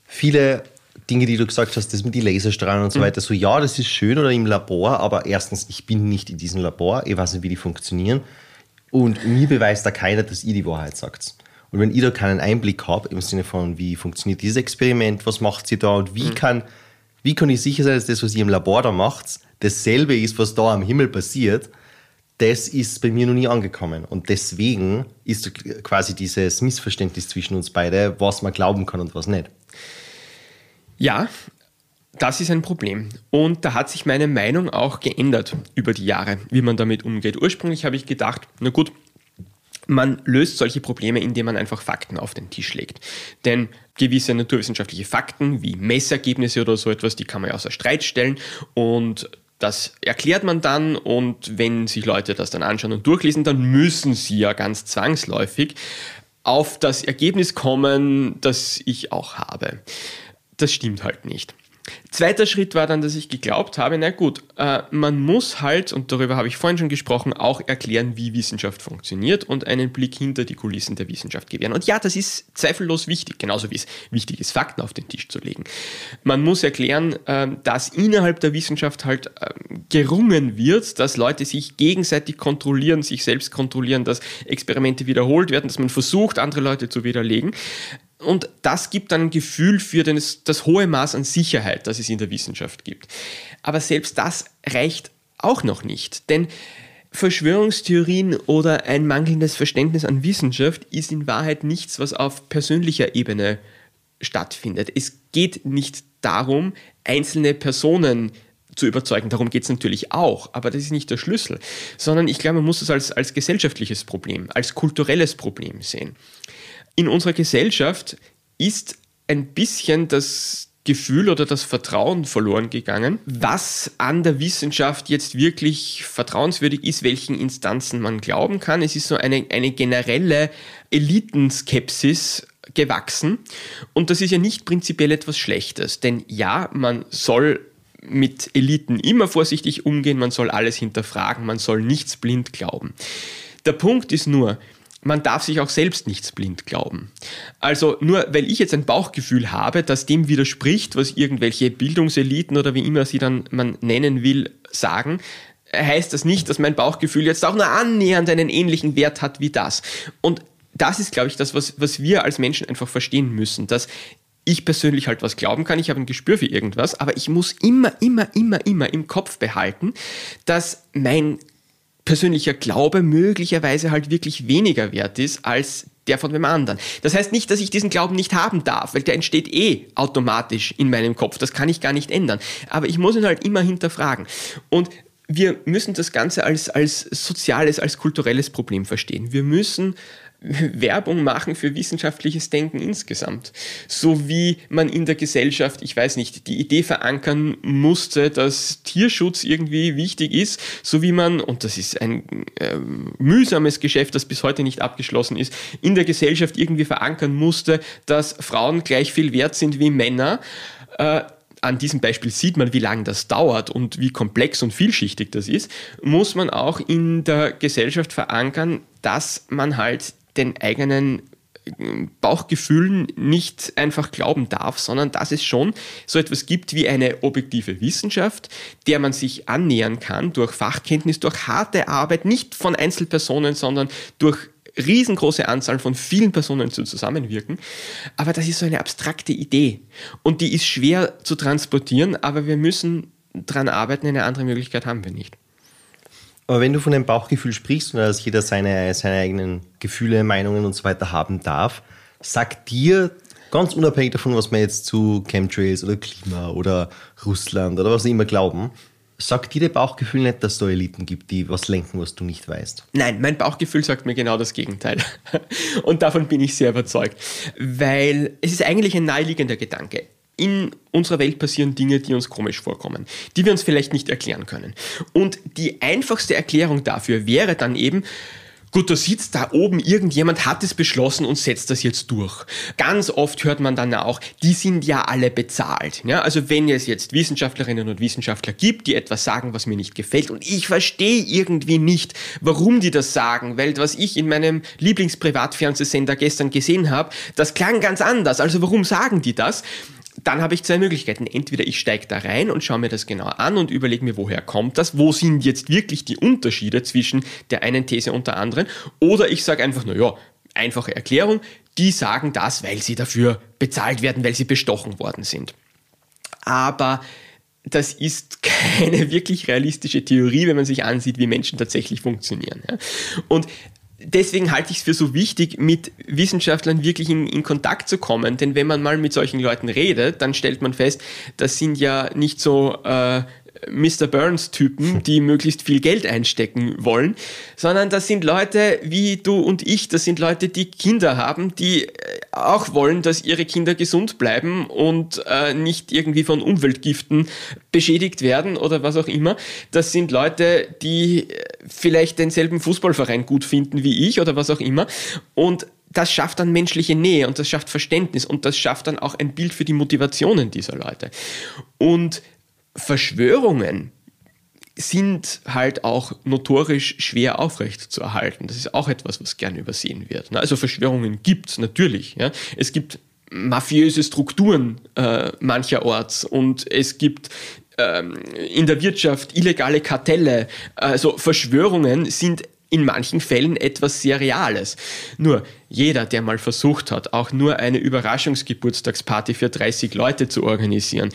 [SPEAKER 1] viele Dinge, die du gesagt hast, das mit den Laserstrahlen und so mhm. weiter, so ja, das ist schön oder im Labor, aber erstens, ich bin nicht in diesem Labor, ich weiß nicht, wie die funktionieren und mir beweist da keiner, dass ihr die Wahrheit sagt. Und wenn ich da keinen Einblick habe, im Sinne von, wie funktioniert dieses Experiment, was macht sie da und wie, mhm. kann, wie kann ich sicher sein, dass das, was ihr im Labor da macht, dasselbe ist, was da am Himmel passiert, das ist bei mir noch nie angekommen. Und deswegen ist quasi dieses Missverständnis zwischen uns beide, was man glauben kann und was nicht.
[SPEAKER 2] Ja, das ist ein Problem. Und da hat sich meine Meinung auch geändert über die Jahre, wie man damit umgeht. Ursprünglich habe ich gedacht, na gut, man löst solche Probleme, indem man einfach Fakten auf den Tisch legt. Denn gewisse naturwissenschaftliche Fakten wie Messergebnisse oder so etwas, die kann man ja außer Streit stellen und das erklärt man dann und wenn sich Leute das dann anschauen und durchlesen, dann müssen sie ja ganz zwangsläufig auf das Ergebnis kommen, das ich auch habe. Das stimmt halt nicht. Zweiter Schritt war dann, dass ich geglaubt habe, na gut, äh, man muss halt, und darüber habe ich vorhin schon gesprochen, auch erklären, wie Wissenschaft funktioniert und einen Blick hinter die Kulissen der Wissenschaft gewähren. Und ja, das ist zweifellos wichtig, genauso wie es wichtig ist, Fakten auf den Tisch zu legen. Man muss erklären, äh, dass innerhalb der Wissenschaft halt äh, gerungen wird, dass Leute sich gegenseitig kontrollieren, sich selbst kontrollieren, dass Experimente wiederholt werden, dass man versucht, andere Leute zu widerlegen. Und das gibt dann ein Gefühl für das, das hohe Maß an Sicherheit, das es in der Wissenschaft gibt. Aber selbst das reicht auch noch nicht, denn Verschwörungstheorien oder ein mangelndes Verständnis an Wissenschaft ist in Wahrheit nichts, was auf persönlicher Ebene stattfindet. Es geht nicht darum, einzelne Personen zu überzeugen. Darum geht es natürlich auch, aber das ist nicht der Schlüssel, sondern ich glaube, man muss es als, als gesellschaftliches Problem, als kulturelles Problem sehen in unserer Gesellschaft ist ein bisschen das Gefühl oder das Vertrauen verloren gegangen, was an der Wissenschaft jetzt wirklich vertrauenswürdig ist, welchen Instanzen man glauben kann. Es ist so eine, eine generelle Elitenskepsis gewachsen und das ist ja nicht prinzipiell etwas Schlechtes, denn ja, man soll mit Eliten immer vorsichtig umgehen, man soll alles hinterfragen, man soll nichts blind glauben. Der Punkt ist nur, man darf sich auch selbst nichts blind glauben. Also nur weil ich jetzt ein Bauchgefühl habe, das dem widerspricht, was irgendwelche Bildungseliten oder wie immer sie dann man nennen will, sagen, heißt das nicht, dass mein Bauchgefühl jetzt auch nur annähernd einen ähnlichen Wert hat wie das. Und das ist, glaube ich, das, was, was wir als Menschen einfach verstehen müssen, dass ich persönlich halt was glauben kann, ich habe ein Gespür für irgendwas, aber ich muss immer, immer, immer, immer im Kopf behalten, dass mein persönlicher Glaube möglicherweise halt wirklich weniger wert ist als der von dem anderen. Das heißt nicht, dass ich diesen Glauben nicht haben darf, weil der entsteht eh automatisch in meinem Kopf. Das kann ich gar nicht ändern. Aber ich muss ihn halt immer hinterfragen. Und wir müssen das Ganze als, als soziales, als kulturelles Problem verstehen. Wir müssen Werbung machen für wissenschaftliches Denken insgesamt. So wie man in der Gesellschaft, ich weiß nicht, die Idee verankern musste, dass Tierschutz irgendwie wichtig ist, so wie man, und das ist ein äh, mühsames Geschäft, das bis heute nicht abgeschlossen ist, in der Gesellschaft irgendwie verankern musste, dass Frauen gleich viel wert sind wie Männer. Äh, an diesem Beispiel sieht man, wie lange das dauert und wie komplex und vielschichtig das ist, muss man auch in der Gesellschaft verankern, dass man halt den eigenen äh, Bauchgefühlen nicht einfach glauben darf, sondern dass es schon so etwas gibt wie eine objektive Wissenschaft, der man sich annähern kann durch Fachkenntnis, durch harte Arbeit, nicht von Einzelpersonen, sondern durch riesengroße Anzahl von vielen Personen zu zusammenwirken. Aber das ist so eine abstrakte Idee und die ist schwer zu transportieren, aber wir müssen daran arbeiten, eine andere Möglichkeit haben wir nicht.
[SPEAKER 1] Aber wenn du von dem Bauchgefühl sprichst und dass jeder seine, seine eigenen Gefühle, Meinungen und so weiter haben darf, sagt dir, ganz unabhängig davon, was wir jetzt zu Chemtrails oder Klima oder Russland oder was immer glauben, sagt dir der Bauchgefühl nicht, dass es da Eliten gibt, die was lenken, was du nicht weißt?
[SPEAKER 2] Nein, mein Bauchgefühl sagt mir genau das Gegenteil. Und davon bin ich sehr überzeugt. Weil es ist eigentlich ein naheliegender Gedanke in unserer Welt passieren Dinge, die uns komisch vorkommen, die wir uns vielleicht nicht erklären können. Und die einfachste Erklärung dafür wäre dann eben, Gut, da sitzt da oben irgendjemand, hat es beschlossen und setzt das jetzt durch. Ganz oft hört man dann auch, die sind ja alle bezahlt. Ja, also wenn es jetzt Wissenschaftlerinnen und Wissenschaftler gibt, die etwas sagen, was mir nicht gefällt und ich verstehe irgendwie nicht, warum die das sagen, weil was ich in meinem Lieblingsprivatfernsehsender gestern gesehen habe, das klang ganz anders. Also warum sagen die das? Dann habe ich zwei Möglichkeiten. Entweder ich steige da rein und schaue mir das genau an und überlege mir, woher kommt das, wo sind jetzt wirklich die Unterschiede zwischen der einen These und der anderen, oder ich sage einfach, naja, einfache Erklärung, die sagen das, weil sie dafür bezahlt werden, weil sie bestochen worden sind. Aber das ist keine wirklich realistische Theorie, wenn man sich ansieht, wie Menschen tatsächlich funktionieren. Und deswegen halte ich es für so wichtig, mit Wissenschaftlern wirklich in, in, Kontakt zu kommen. Denn wenn man mal mit solchen Leuten redet, dann stellt man fest, das sind ja nicht so äh, Mr. Burns-Typen, die möglichst viel Geld einstecken wollen, sondern das sind Leute wie du und ich, das sind Leute, die Kinder haben, die äh, auch wollen, dass ihre Kinder gesund bleiben und äh, nicht irgendwie von Umweltgiften beschädigt werden oder was auch immer. Das sind Leute, die äh, vielleicht denselben Fußballverein gut finden wie ich oder was auch immer. Und das schafft dann menschliche Nähe und das schafft Verständnis und das schafft dann auch ein Bild für die Motivationen dieser Leute. Und Verschwörungen sind halt auch notorisch schwer aufrecht zu erhalten. Das ist auch etwas, was gerne übersehen wird. Also Verschwörungen gibt es natürlich. Ja. Es gibt mafiöse Strukturen äh, mancherorts und es gibt ähm, in der Wirtschaft illegale Kartelle. Also Verschwörungen sind in manchen Fällen etwas sehr Reales. Nur jeder, der mal versucht hat, auch nur eine Überraschungsgeburtstagsparty für 30 Leute zu organisieren,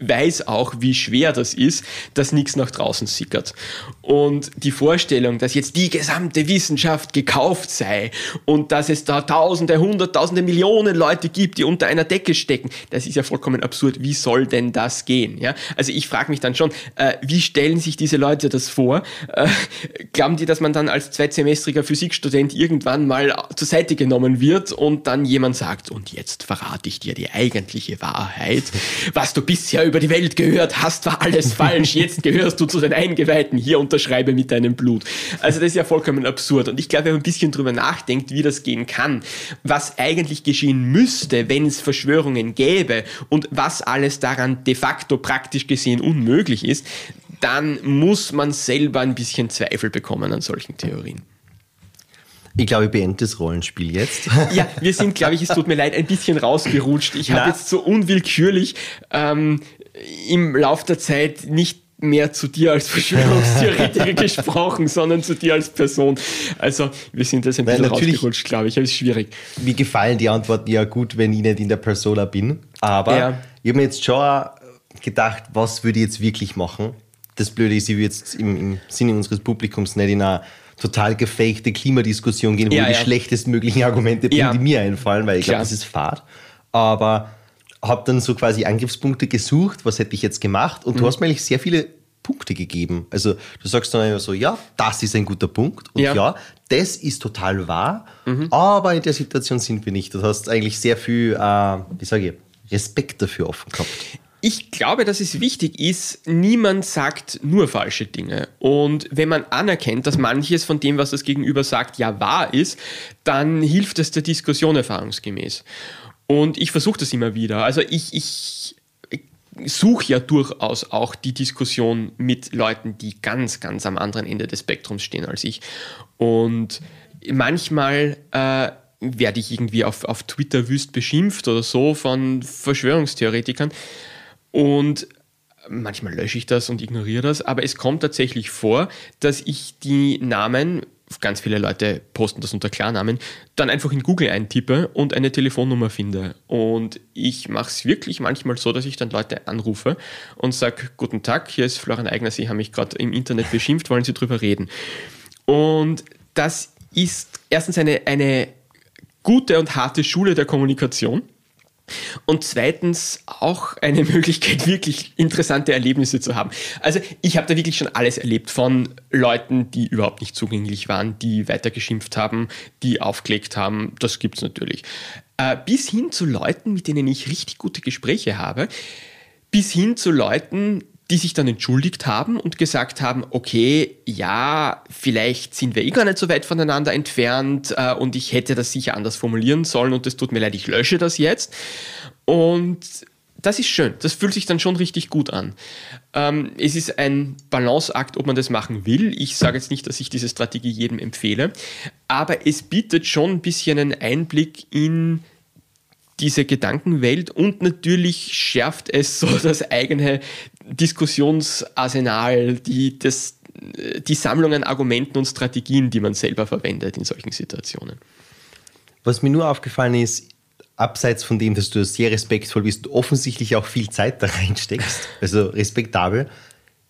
[SPEAKER 2] weiß auch, wie schwer das ist, dass nichts nach draußen sickert. Und die Vorstellung, dass jetzt die gesamte Wissenschaft gekauft sei und dass es da Tausende, Hunderttausende, Millionen Leute gibt, die unter einer Decke stecken, das ist ja vollkommen absurd. Wie soll denn das gehen? Ja? Also ich frage mich dann schon, äh, wie stellen sich diese Leute das vor? Äh, glauben die, dass man dann als zweitsemestriger Physikstudent irgendwann mal zur Seite genommen wird und dann jemand sagt, und jetzt verrate ich dir die eigentliche Wahrheit, was du bisher über die Welt gehört hast, war alles falsch. Jetzt gehörst du zu den Eingeweihten. Hier unterschreibe mit deinem Blut. Also das ist ja vollkommen absurd. Und ich glaube, wenn man ein bisschen drüber nachdenkt, wie das gehen kann, was eigentlich geschehen müsste, wenn es Verschwörungen gäbe und was alles daran de facto praktisch gesehen unmöglich ist, dann muss man selber ein bisschen Zweifel bekommen an solchen Theorien.
[SPEAKER 1] Ich glaube, ich beende das Rollenspiel jetzt.
[SPEAKER 2] Ja, wir sind, glaube ich, es tut mir leid, ein bisschen rausgerutscht. Ich habe jetzt so unwillkürlich ähm, im Lauf der Zeit nicht mehr zu dir als Verschwörungstheoretiker gesprochen, sondern zu dir als Person. Also wir sind das ein bisschen rausgerutscht, glaube ich. Aber es ist schwierig.
[SPEAKER 1] Mir gefallen die Antworten ja gut, wenn ich nicht in der Persona bin. Aber ja. ich habe mir jetzt schon gedacht, was würde ich jetzt wirklich machen? das Blöde ist, ich würde jetzt im, im Sinne unseres Publikums nicht in eine total gefakte Klimadiskussion gehen, wo ja, die ja. schlechtestmöglichen Argumente bringen, ja. die mir einfallen, weil ich glaube, das ist Fahrt. Aber habe dann so quasi Angriffspunkte gesucht, was hätte ich jetzt gemacht und mhm. du hast mir eigentlich sehr viele Punkte gegeben. Also du sagst dann immer so, ja, das ist ein guter Punkt und ja, ja das ist total wahr, mhm. aber in der Situation sind wir nicht. Du hast eigentlich sehr viel, äh, wie sage ich, Respekt dafür offen gehabt.
[SPEAKER 2] Ich glaube, dass es wichtig ist, niemand sagt nur falsche Dinge. Und wenn man anerkennt, dass manches von dem, was das Gegenüber sagt, ja wahr ist, dann hilft es der Diskussion erfahrungsgemäß. Und ich versuche das immer wieder. Also ich, ich suche ja durchaus auch die Diskussion mit Leuten, die ganz, ganz am anderen Ende des Spektrums stehen als ich. Und manchmal äh, werde ich irgendwie auf, auf Twitter wüst beschimpft oder so von Verschwörungstheoretikern. Und manchmal lösche ich das und ignoriere das, aber es kommt tatsächlich vor, dass ich die Namen, ganz viele Leute posten das unter Klarnamen, dann einfach in Google eintippe und eine Telefonnummer finde. Und ich mache es wirklich manchmal so, dass ich dann Leute anrufe und sage, guten Tag, hier ist Florian Eigner, Sie haben mich gerade im Internet beschimpft, wollen Sie drüber reden? Und das ist erstens eine, eine gute und harte Schule der Kommunikation und zweitens auch eine Möglichkeit, wirklich interessante Erlebnisse zu haben. Also ich habe da wirklich schon alles erlebt von Leuten, die überhaupt nicht zugänglich waren, die weitergeschimpft haben, die aufgelegt haben. Das gibt es natürlich. Äh, bis hin zu Leuten, mit denen ich richtig gute Gespräche habe. Bis hin zu Leuten, die sich dann entschuldigt haben und gesagt haben, okay, ja, vielleicht sind wir eh gar nicht so weit voneinander entfernt äh, und ich hätte das sicher anders formulieren sollen und es tut mir leid, ich lösche das jetzt. Und das ist schön, das fühlt sich dann schon richtig gut an. Ähm, es ist ein Balanceakt, ob man das machen will. Ich sage jetzt nicht, dass ich diese Strategie jedem empfehle, aber es bietet schon ein bisschen einen Einblick in diese Gedankenwelt und natürlich schärft es so das eigene Diskussionsarsenal, die, das, die Sammlung an Argumenten und Strategien, die man selber verwendet in solchen Situationen.
[SPEAKER 1] Was mir nur aufgefallen ist, abseits von dem, dass du sehr respektvoll bist, offensichtlich auch viel Zeit da reinsteckst, also respektabel,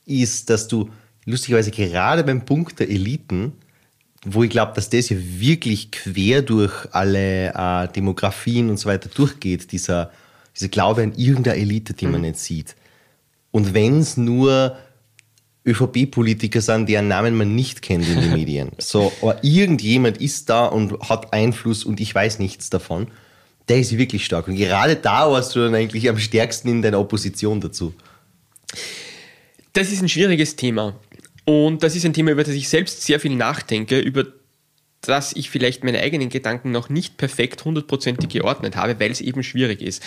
[SPEAKER 1] ist, dass du lustigerweise gerade beim Punkt der Eliten wo ich glaube, dass das ja wirklich quer durch alle äh, Demografien und so weiter durchgeht, dieser, dieser Glaube an irgendeine Elite, die mhm. man nicht sieht. Und wenn es nur ÖVP-Politiker sind, deren Namen man nicht kennt in den Medien. So, aber irgendjemand ist da und hat Einfluss und ich weiß nichts davon. Der ist wirklich stark. Und gerade da warst du dann eigentlich am stärksten in deiner Opposition dazu.
[SPEAKER 2] Das ist ein schwieriges Thema. Und das ist ein Thema, über das ich selbst sehr viel nachdenke, über das ich vielleicht meine eigenen Gedanken noch nicht perfekt hundertprozentig geordnet habe, weil es eben schwierig ist.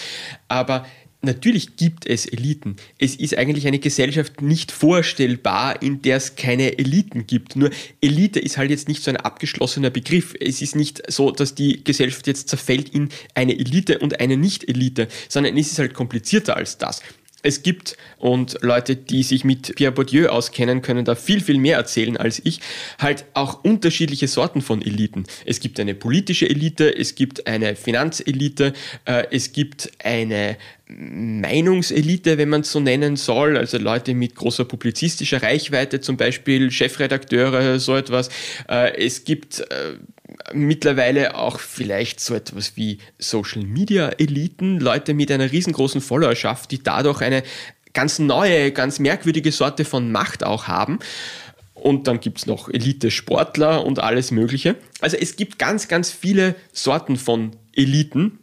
[SPEAKER 2] Aber natürlich gibt es Eliten. Es ist eigentlich eine Gesellschaft nicht vorstellbar, in der es keine Eliten gibt. Nur Elite ist halt jetzt nicht so ein abgeschlossener Begriff. Es ist nicht so, dass die Gesellschaft jetzt zerfällt in eine Elite und eine Nicht-Elite, sondern es ist halt komplizierter als das. Es gibt, und Leute, die sich mit Pierre Bourdieu auskennen, können da viel, viel mehr erzählen als ich, halt auch unterschiedliche Sorten von Eliten. Es gibt eine politische Elite, es gibt eine Finanzelite, äh, es gibt eine Meinungselite, wenn man es so nennen soll, also Leute mit großer publizistischer Reichweite, zum Beispiel Chefredakteure, so etwas. Äh, es gibt äh, mittlerweile auch vielleicht so etwas wie Social Media Eliten, Leute mit einer riesengroßen Followerschaft, die dadurch eine ganz neue, ganz merkwürdige Sorte von Macht auch haben. Und dann gibt es noch Elite-Sportler und alles Mögliche. Also es gibt ganz, ganz viele Sorten von Eliten.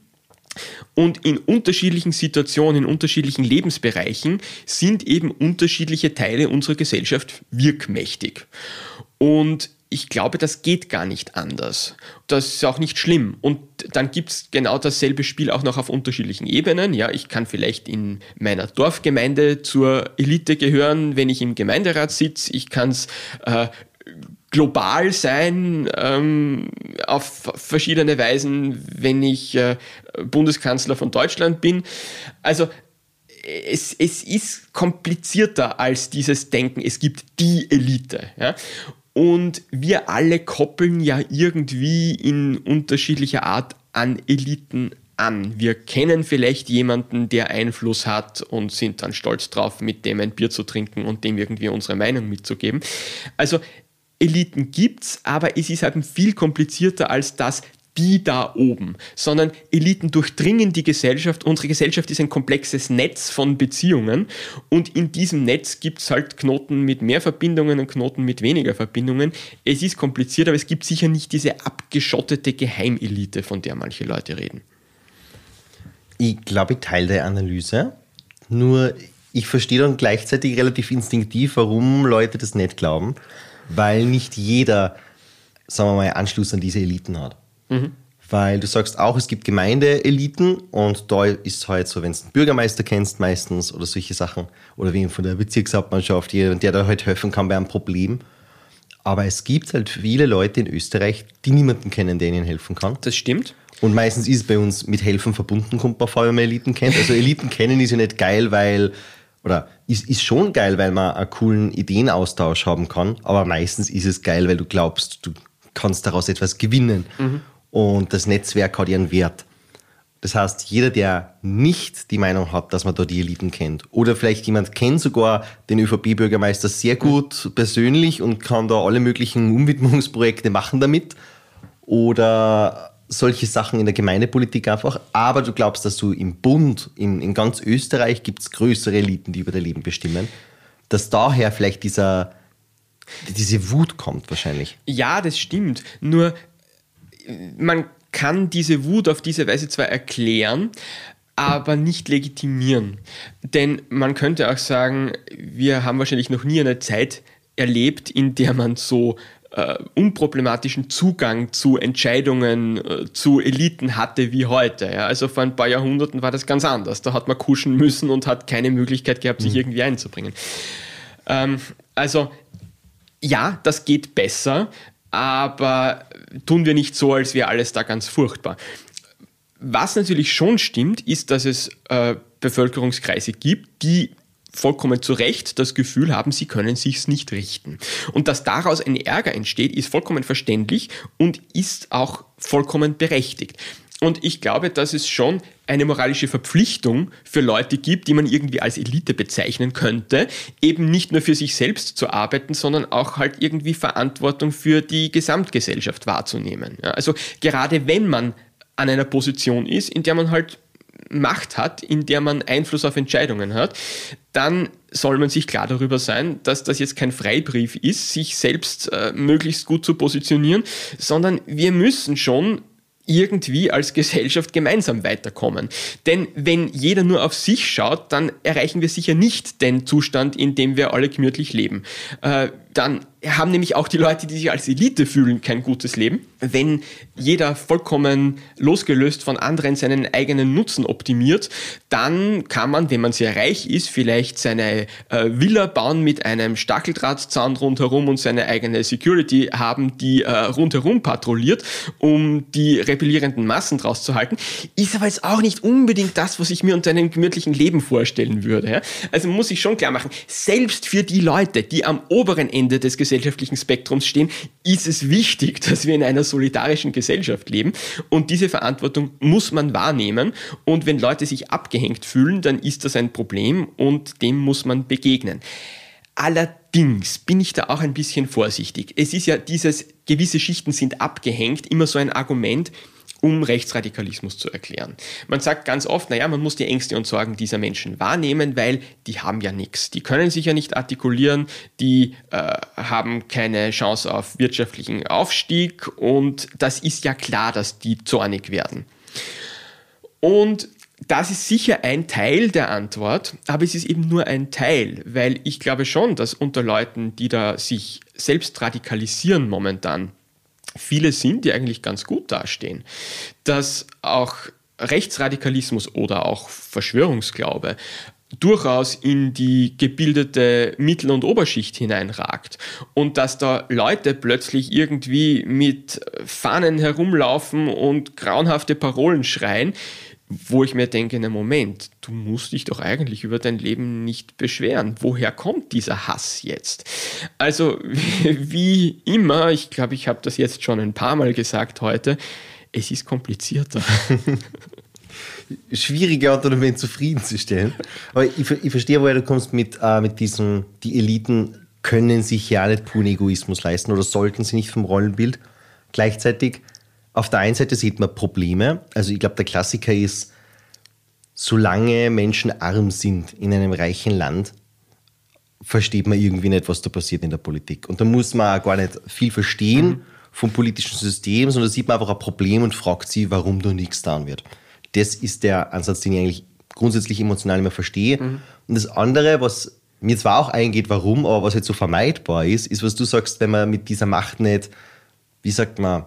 [SPEAKER 2] Und in unterschiedlichen Situationen, in unterschiedlichen Lebensbereichen sind eben unterschiedliche Teile unserer Gesellschaft wirkmächtig. Und ich glaube, das geht gar nicht anders. Das ist auch nicht schlimm. Und dann gibt es genau dasselbe Spiel auch noch auf unterschiedlichen Ebenen. Ja, ich kann vielleicht in meiner Dorfgemeinde zur Elite gehören, wenn ich im Gemeinderat sitze. Ich kann es äh, global sein ähm, auf verschiedene Weisen, wenn ich äh, Bundeskanzler von Deutschland bin. Also es, es ist komplizierter als dieses Denken, es gibt die Elite. Ja? Und wir alle koppeln ja irgendwie in unterschiedlicher Art an Eliten an. Wir kennen vielleicht jemanden, der Einfluss hat und sind dann stolz drauf, mit dem ein Bier zu trinken und dem irgendwie unsere Meinung mitzugeben. Also Eliten gibt's, aber es ist halt viel komplizierter als das, die da oben, sondern Eliten durchdringen die Gesellschaft. Unsere Gesellschaft ist ein komplexes Netz von Beziehungen und in diesem Netz gibt es halt Knoten mit mehr Verbindungen und Knoten mit weniger Verbindungen. Es ist kompliziert, aber es gibt sicher nicht diese abgeschottete Geheimelite, von der manche Leute reden.
[SPEAKER 1] Ich glaube, ich teile die Analyse, nur ich verstehe dann gleichzeitig relativ instinktiv, warum Leute das nicht glauben, weil nicht jeder, sagen wir mal, Anschluss an diese Eliten hat. Mhm. Weil du sagst auch, es gibt Gemeindeeliten und da ist halt so, wenn du einen Bürgermeister kennst meistens oder solche Sachen oder wie von der Bezirkshauptmannschaft, jemand, der da halt helfen kann bei einem Problem. Aber es gibt halt viele Leute in Österreich, die niemanden kennen, der ihnen helfen kann.
[SPEAKER 2] Das stimmt.
[SPEAKER 1] Und meistens ist es bei uns mit Helfen verbunden, kommt man vor, wenn man Eliten kennt. Also Eliten kennen ist ja nicht geil, weil, oder ist, ist schon geil, weil man einen coolen Ideenaustausch haben kann, aber meistens ist es geil, weil du glaubst, du kannst daraus etwas gewinnen. Mhm und das Netzwerk hat ihren Wert. Das heißt, jeder, der nicht die Meinung hat, dass man da die Eliten kennt, oder vielleicht jemand kennt sogar den ÖVP-Bürgermeister sehr gut persönlich und kann da alle möglichen Umwidmungsprojekte machen damit, oder solche Sachen in der Gemeindepolitik einfach, aber du glaubst, dass du im Bund, in, in ganz Österreich gibt es größere Eliten, die über dein Leben bestimmen, dass daher vielleicht dieser, diese Wut kommt wahrscheinlich.
[SPEAKER 2] Ja, das stimmt. Nur man kann diese Wut auf diese Weise zwar erklären, aber nicht legitimieren. Denn man könnte auch sagen, wir haben wahrscheinlich noch nie eine Zeit erlebt, in der man so äh, unproblematischen Zugang zu Entscheidungen, äh, zu Eliten hatte wie heute. Ja? Also vor ein paar Jahrhunderten war das ganz anders. Da hat man kuschen müssen und hat keine Möglichkeit gehabt, sich mhm. irgendwie einzubringen. Ähm, also ja, das geht besser, aber tun wir nicht so, als wäre alles da ganz furchtbar. Was natürlich schon stimmt, ist, dass es äh, Bevölkerungskreise gibt, die vollkommen zu Recht das Gefühl haben, sie können sich's nicht richten. Und dass daraus ein Ärger entsteht, ist vollkommen verständlich und ist auch vollkommen berechtigt. Und ich glaube, dass es schon eine moralische Verpflichtung für Leute gibt, die man irgendwie als Elite bezeichnen könnte, eben nicht nur für sich selbst zu arbeiten, sondern auch halt irgendwie Verantwortung für die Gesamtgesellschaft wahrzunehmen. Ja, also gerade wenn man an einer Position ist, in der man halt Macht hat, in der man Einfluss auf Entscheidungen hat, dann soll man sich klar darüber sein, dass das jetzt kein Freibrief ist, sich selbst äh, möglichst gut zu positionieren, sondern wir müssen schon irgendwie als Gesellschaft gemeinsam weiterkommen. Denn wenn jeder nur auf sich schaut, dann erreichen wir sicher nicht den Zustand, in dem wir alle gemütlich leben. Äh, dann haben nämlich auch die Leute, die sich als Elite fühlen, kein gutes Leben. Wenn jeder vollkommen losgelöst von anderen seinen eigenen Nutzen optimiert, dann kann man, wenn man sehr reich ist, vielleicht seine äh, Villa bauen mit einem Stacheldrahtzaun rundherum und seine eigene Security haben, die äh, rundherum patrouilliert, um die rebellierenden Massen draus zu halten. Ist aber jetzt auch nicht unbedingt das, was ich mir unter einem gemütlichen Leben vorstellen würde. Ja? Also muss ich schon klar machen, selbst für die Leute, die am oberen Ende des gesellschaftlichen Spektrums stehen, ist es wichtig, dass wir in einer solidarischen Gesellschaft leben. Und diese Verantwortung muss man wahrnehmen. Und wenn Leute sich abgehängt fühlen, dann ist das ein Problem und dem muss man begegnen. Allerdings bin ich da auch ein bisschen vorsichtig. Es ist ja dieses, gewisse Schichten sind abgehängt, immer so ein Argument, um Rechtsradikalismus zu erklären. Man sagt ganz oft, naja, man muss die Ängste und Sorgen dieser Menschen wahrnehmen, weil die haben ja nichts. Die können sich ja nicht artikulieren, die äh, haben keine Chance auf wirtschaftlichen Aufstieg und das ist ja klar, dass die zornig werden. Und das ist sicher ein Teil der Antwort, aber es ist eben nur ein Teil, weil ich glaube schon, dass unter Leuten, die da sich selbst radikalisieren momentan, viele sind, die eigentlich ganz gut dastehen. Dass auch Rechtsradikalismus oder auch Verschwörungsglaube durchaus in die gebildete Mittel- und Oberschicht hineinragt und dass da Leute plötzlich irgendwie mit Fahnen herumlaufen und grauenhafte Parolen schreien, wo ich mir denke, na Moment, du musst dich doch eigentlich über dein Leben nicht beschweren. Woher kommt dieser Hass jetzt? Also wie immer, ich glaube, ich habe das jetzt schon ein paar Mal gesagt heute, es ist komplizierter.
[SPEAKER 1] schwierige Antwort, um ihn zufriedenzustellen. Aber ich, ich verstehe, woher du kommst mit, äh, mit diesem, die Eliten können sich ja nicht puren Egoismus leisten oder sollten sie nicht vom Rollenbild. Gleichzeitig, auf der einen Seite sieht man Probleme. Also ich glaube, der Klassiker ist, solange Menschen arm sind in einem reichen Land, versteht man irgendwie nicht, was da passiert in der Politik. Und da muss man auch gar nicht viel verstehen mhm. vom politischen System, sondern sieht man einfach ein Problem und fragt sich, warum da nichts getan wird. Das ist der Ansatz, den ich eigentlich grundsätzlich emotional immer verstehe. Mhm. Und das andere, was mir zwar auch eingeht, warum, aber was jetzt so vermeidbar ist, ist, was du sagst, wenn man mit dieser Macht nicht, wie sagt man,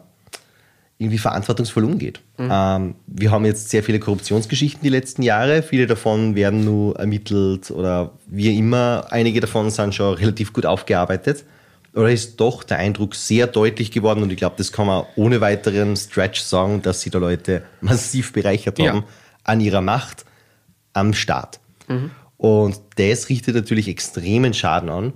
[SPEAKER 1] irgendwie verantwortungsvoll umgeht. Mhm. Ähm, wir haben jetzt sehr viele Korruptionsgeschichten die letzten Jahre. Viele davon werden nur ermittelt oder wie immer. Einige davon sind schon relativ gut aufgearbeitet. Oder ist doch der Eindruck sehr deutlich geworden und ich glaube, das kann man ohne weiteren Stretch sagen, dass sich da Leute massiv bereichert haben ja. an ihrer Macht am Staat. Mhm. Und das richtet natürlich extremen Schaden an.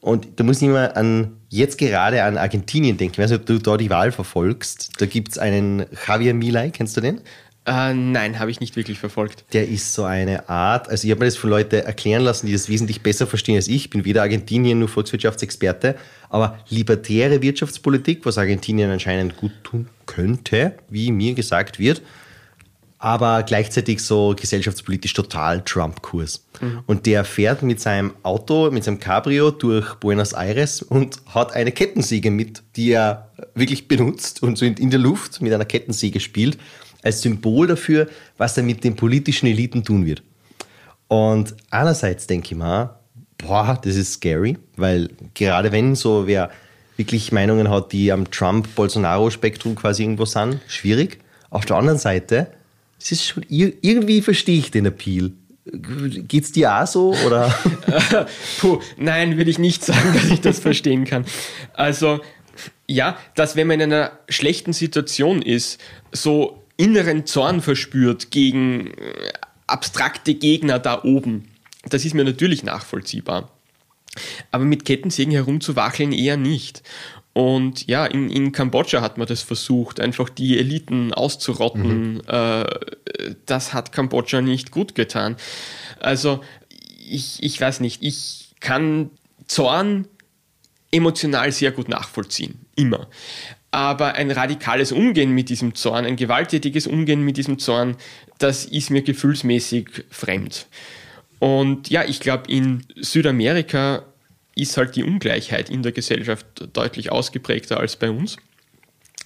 [SPEAKER 1] Und da muss ich immer an, jetzt gerade an Argentinien denken. Ich weiß nicht, ob du da die Wahl verfolgst. Da gibt es einen Javier Milei, kennst du den?
[SPEAKER 2] Äh, nein, habe ich nicht wirklich verfolgt.
[SPEAKER 1] Der ist so eine Art, also ich habe mir das von Leuten erklären lassen, die das wesentlich besser verstehen als ich. Ich bin weder Argentinien nur Volkswirtschaftsexperte, aber libertäre Wirtschaftspolitik, was Argentinien anscheinend gut tun könnte, wie mir gesagt wird, aber gleichzeitig so gesellschaftspolitisch total Trump-Kurs. Mhm. Und der fährt mit seinem Auto, mit seinem Cabrio durch Buenos Aires und hat eine Kettensäge mit, die er wirklich benutzt und so in der Luft mit einer Kettensäge spielt, als Symbol dafür, was er mit den politischen Eliten tun wird. Und einerseits denke ich mir, boah, das ist scary, weil gerade wenn so wer wirklich Meinungen hat, die am Trump-Bolsonaro-Spektrum quasi irgendwo sind, schwierig. Auf der anderen Seite es ist schon, irgendwie verstehe ich den Appeal. Geht's dir auch so? Oder?
[SPEAKER 2] Puh, nein, würde ich nicht sagen, dass ich das verstehen kann. Also, ja, dass wenn man in einer schlechten Situation ist, so inneren Zorn verspürt gegen äh, abstrakte Gegner da oben, das ist mir natürlich nachvollziehbar. Aber mit Kettensägen herumzuwacheln eher nicht. Und ja, in, in Kambodscha hat man das versucht, einfach die Eliten auszurotten. Mhm. Äh, das hat Kambodscha nicht gut getan. Also ich, ich weiß nicht, ich kann Zorn emotional sehr gut nachvollziehen, immer. Aber ein radikales Umgehen mit diesem Zorn, ein gewalttätiges Umgehen mit diesem Zorn, das ist mir gefühlsmäßig fremd. Und ja, ich glaube, in Südamerika ist halt die Ungleichheit in der Gesellschaft deutlich ausgeprägter als bei uns.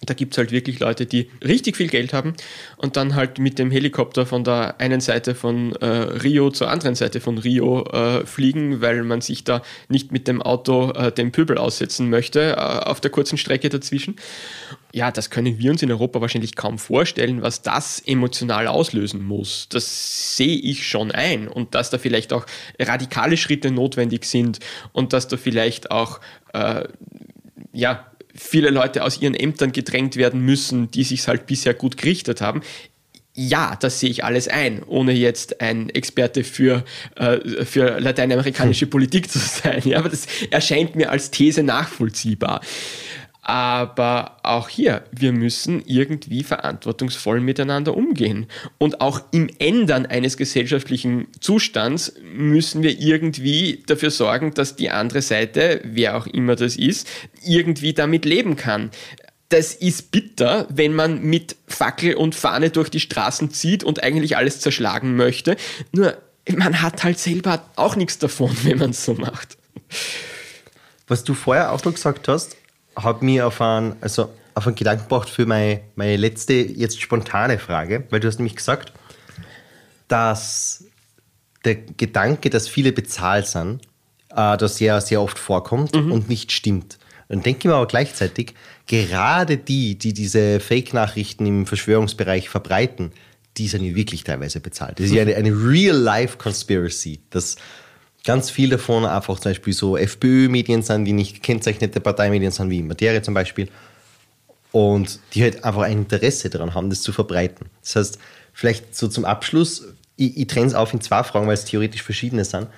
[SPEAKER 2] Da gibt es halt wirklich Leute, die richtig viel Geld haben und dann halt mit dem Helikopter von der einen Seite von äh, Rio zur anderen Seite von Rio äh, fliegen, weil man sich da nicht mit dem Auto äh, dem Pöbel aussetzen möchte äh, auf der kurzen Strecke dazwischen. Ja, das können wir uns in Europa wahrscheinlich kaum vorstellen, was das emotional auslösen muss. Das sehe ich schon ein und dass da vielleicht auch radikale Schritte notwendig sind und dass da vielleicht auch äh, ja, viele Leute aus ihren Ämtern gedrängt werden müssen, die sich halt bisher gut gerichtet haben. Ja, das sehe ich alles ein, ohne jetzt ein Experte für, äh, für lateinamerikanische Politik zu sein. Ja, aber das erscheint mir als These nachvollziehbar. Aber auch hier, wir müssen irgendwie verantwortungsvoll miteinander umgehen. Und auch im Ändern eines gesellschaftlichen Zustands müssen wir irgendwie dafür sorgen, dass die andere Seite, wer auch immer das ist, irgendwie damit leben kann. Das ist bitter, wenn man mit Fackel und Fahne durch die Straßen zieht und eigentlich alles zerschlagen möchte. Nur man hat halt selber auch nichts davon, wenn man es so macht.
[SPEAKER 1] Was du vorher auch noch gesagt hast, hat mich auf einen, also auf einen Gedanken gebracht für meine, meine letzte, jetzt spontane Frage, weil du hast nämlich gesagt, dass der Gedanke, dass viele bezahlt sind, äh, das sehr, sehr oft vorkommt mhm. und nicht stimmt. Dann denke ich mir aber gleichzeitig, gerade die, die diese Fake-Nachrichten im Verschwörungsbereich verbreiten, die sind ja wirklich teilweise bezahlt. Das ist ja eine, eine Real-Life-Conspiracy. Das ganz viel davon einfach zum Beispiel so FPÖ-Medien sind, die nicht gekennzeichnete Parteimedien sind, wie Materie zum Beispiel. Und die halt einfach ein Interesse daran haben, das zu verbreiten. Das heißt, vielleicht so zum Abschluss, ich, ich trenne es auf in zwei Fragen, weil es theoretisch verschiedene sind.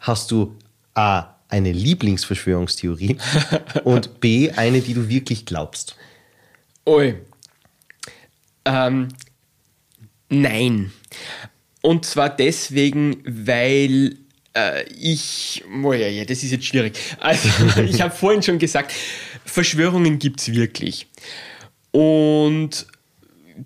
[SPEAKER 1] Hast du A, eine Lieblingsverschwörungstheorie und B, eine, die du wirklich glaubst?
[SPEAKER 2] Ui. Ähm, Nein. Und zwar deswegen, weil ich, oh ja, ja, das ist jetzt schwierig. Also, ich habe vorhin schon gesagt, Verschwörungen gibt es wirklich. Und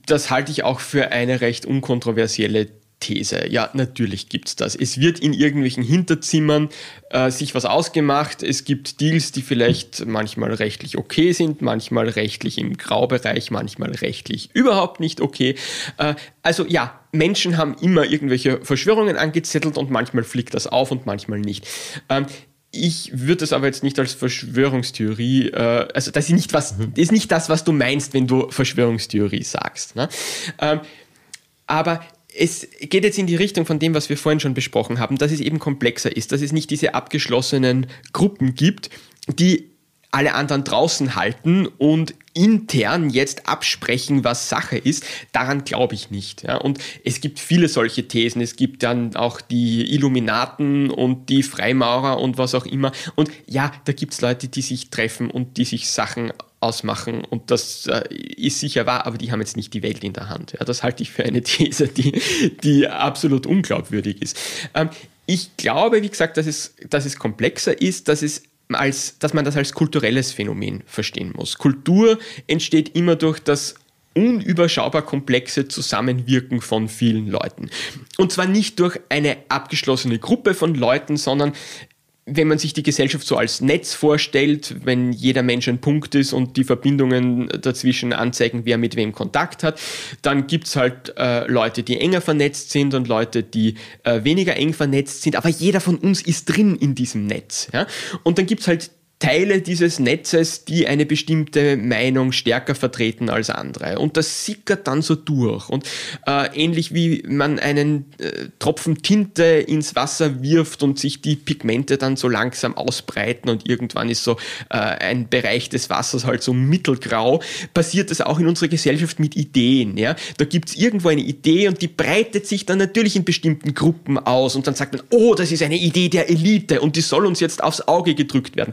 [SPEAKER 2] das halte ich auch für eine recht unkontroversielle These. Ja, natürlich gibt es das. Es wird in irgendwelchen Hinterzimmern äh, sich was ausgemacht. Es gibt Deals, die vielleicht manchmal rechtlich okay sind, manchmal rechtlich im Graubereich, manchmal rechtlich überhaupt nicht okay. Äh, also ja, Menschen haben immer irgendwelche Verschwörungen angezettelt und manchmal fliegt das auf und manchmal nicht. Ähm, ich würde es aber jetzt nicht als Verschwörungstheorie, äh, also das ist nicht was, mhm. ist nicht das, was du meinst, wenn du Verschwörungstheorie sagst. Ne? Ähm, aber es geht jetzt in die Richtung von dem, was wir vorhin schon besprochen haben, dass es eben komplexer ist, dass es nicht diese abgeschlossenen Gruppen gibt, die alle anderen draußen halten und intern jetzt absprechen, was Sache ist, daran glaube ich nicht. Ja. Und es gibt viele solche Thesen. Es gibt dann auch die Illuminaten und die Freimaurer und was auch immer. Und ja, da gibt es Leute, die sich treffen und die sich Sachen ausmachen und das äh, ist sicher wahr, aber die haben jetzt nicht die Welt in der Hand. Ja, das halte ich für eine These, die, die absolut unglaubwürdig ist. Ähm, ich glaube, wie gesagt, dass es, dass es komplexer ist, dass es als, dass man das als kulturelles Phänomen verstehen muss. Kultur entsteht immer durch das unüberschaubar komplexe Zusammenwirken von vielen Leuten. Und zwar nicht durch eine abgeschlossene Gruppe von Leuten, sondern wenn man sich die Gesellschaft so als Netz vorstellt, wenn jeder Mensch ein Punkt ist und die Verbindungen dazwischen anzeigen, wer mit wem Kontakt hat, dann gibt es halt äh, Leute, die enger vernetzt sind und Leute, die äh, weniger eng vernetzt sind. Aber jeder von uns ist drin in diesem Netz. Ja? Und dann gibt es halt Teile dieses Netzes, die eine bestimmte Meinung stärker vertreten als andere. Und das sickert dann so durch. Und äh, ähnlich wie man einen äh, Tropfen Tinte ins Wasser wirft und sich die Pigmente dann so langsam ausbreiten und irgendwann ist so äh, ein Bereich des Wassers halt so mittelgrau, passiert das auch in unserer Gesellschaft mit Ideen. Ja? Da gibt es irgendwo eine Idee und die breitet sich dann natürlich in bestimmten Gruppen aus und dann sagt man, oh, das ist eine Idee der Elite und die soll uns jetzt aufs Auge gedrückt werden.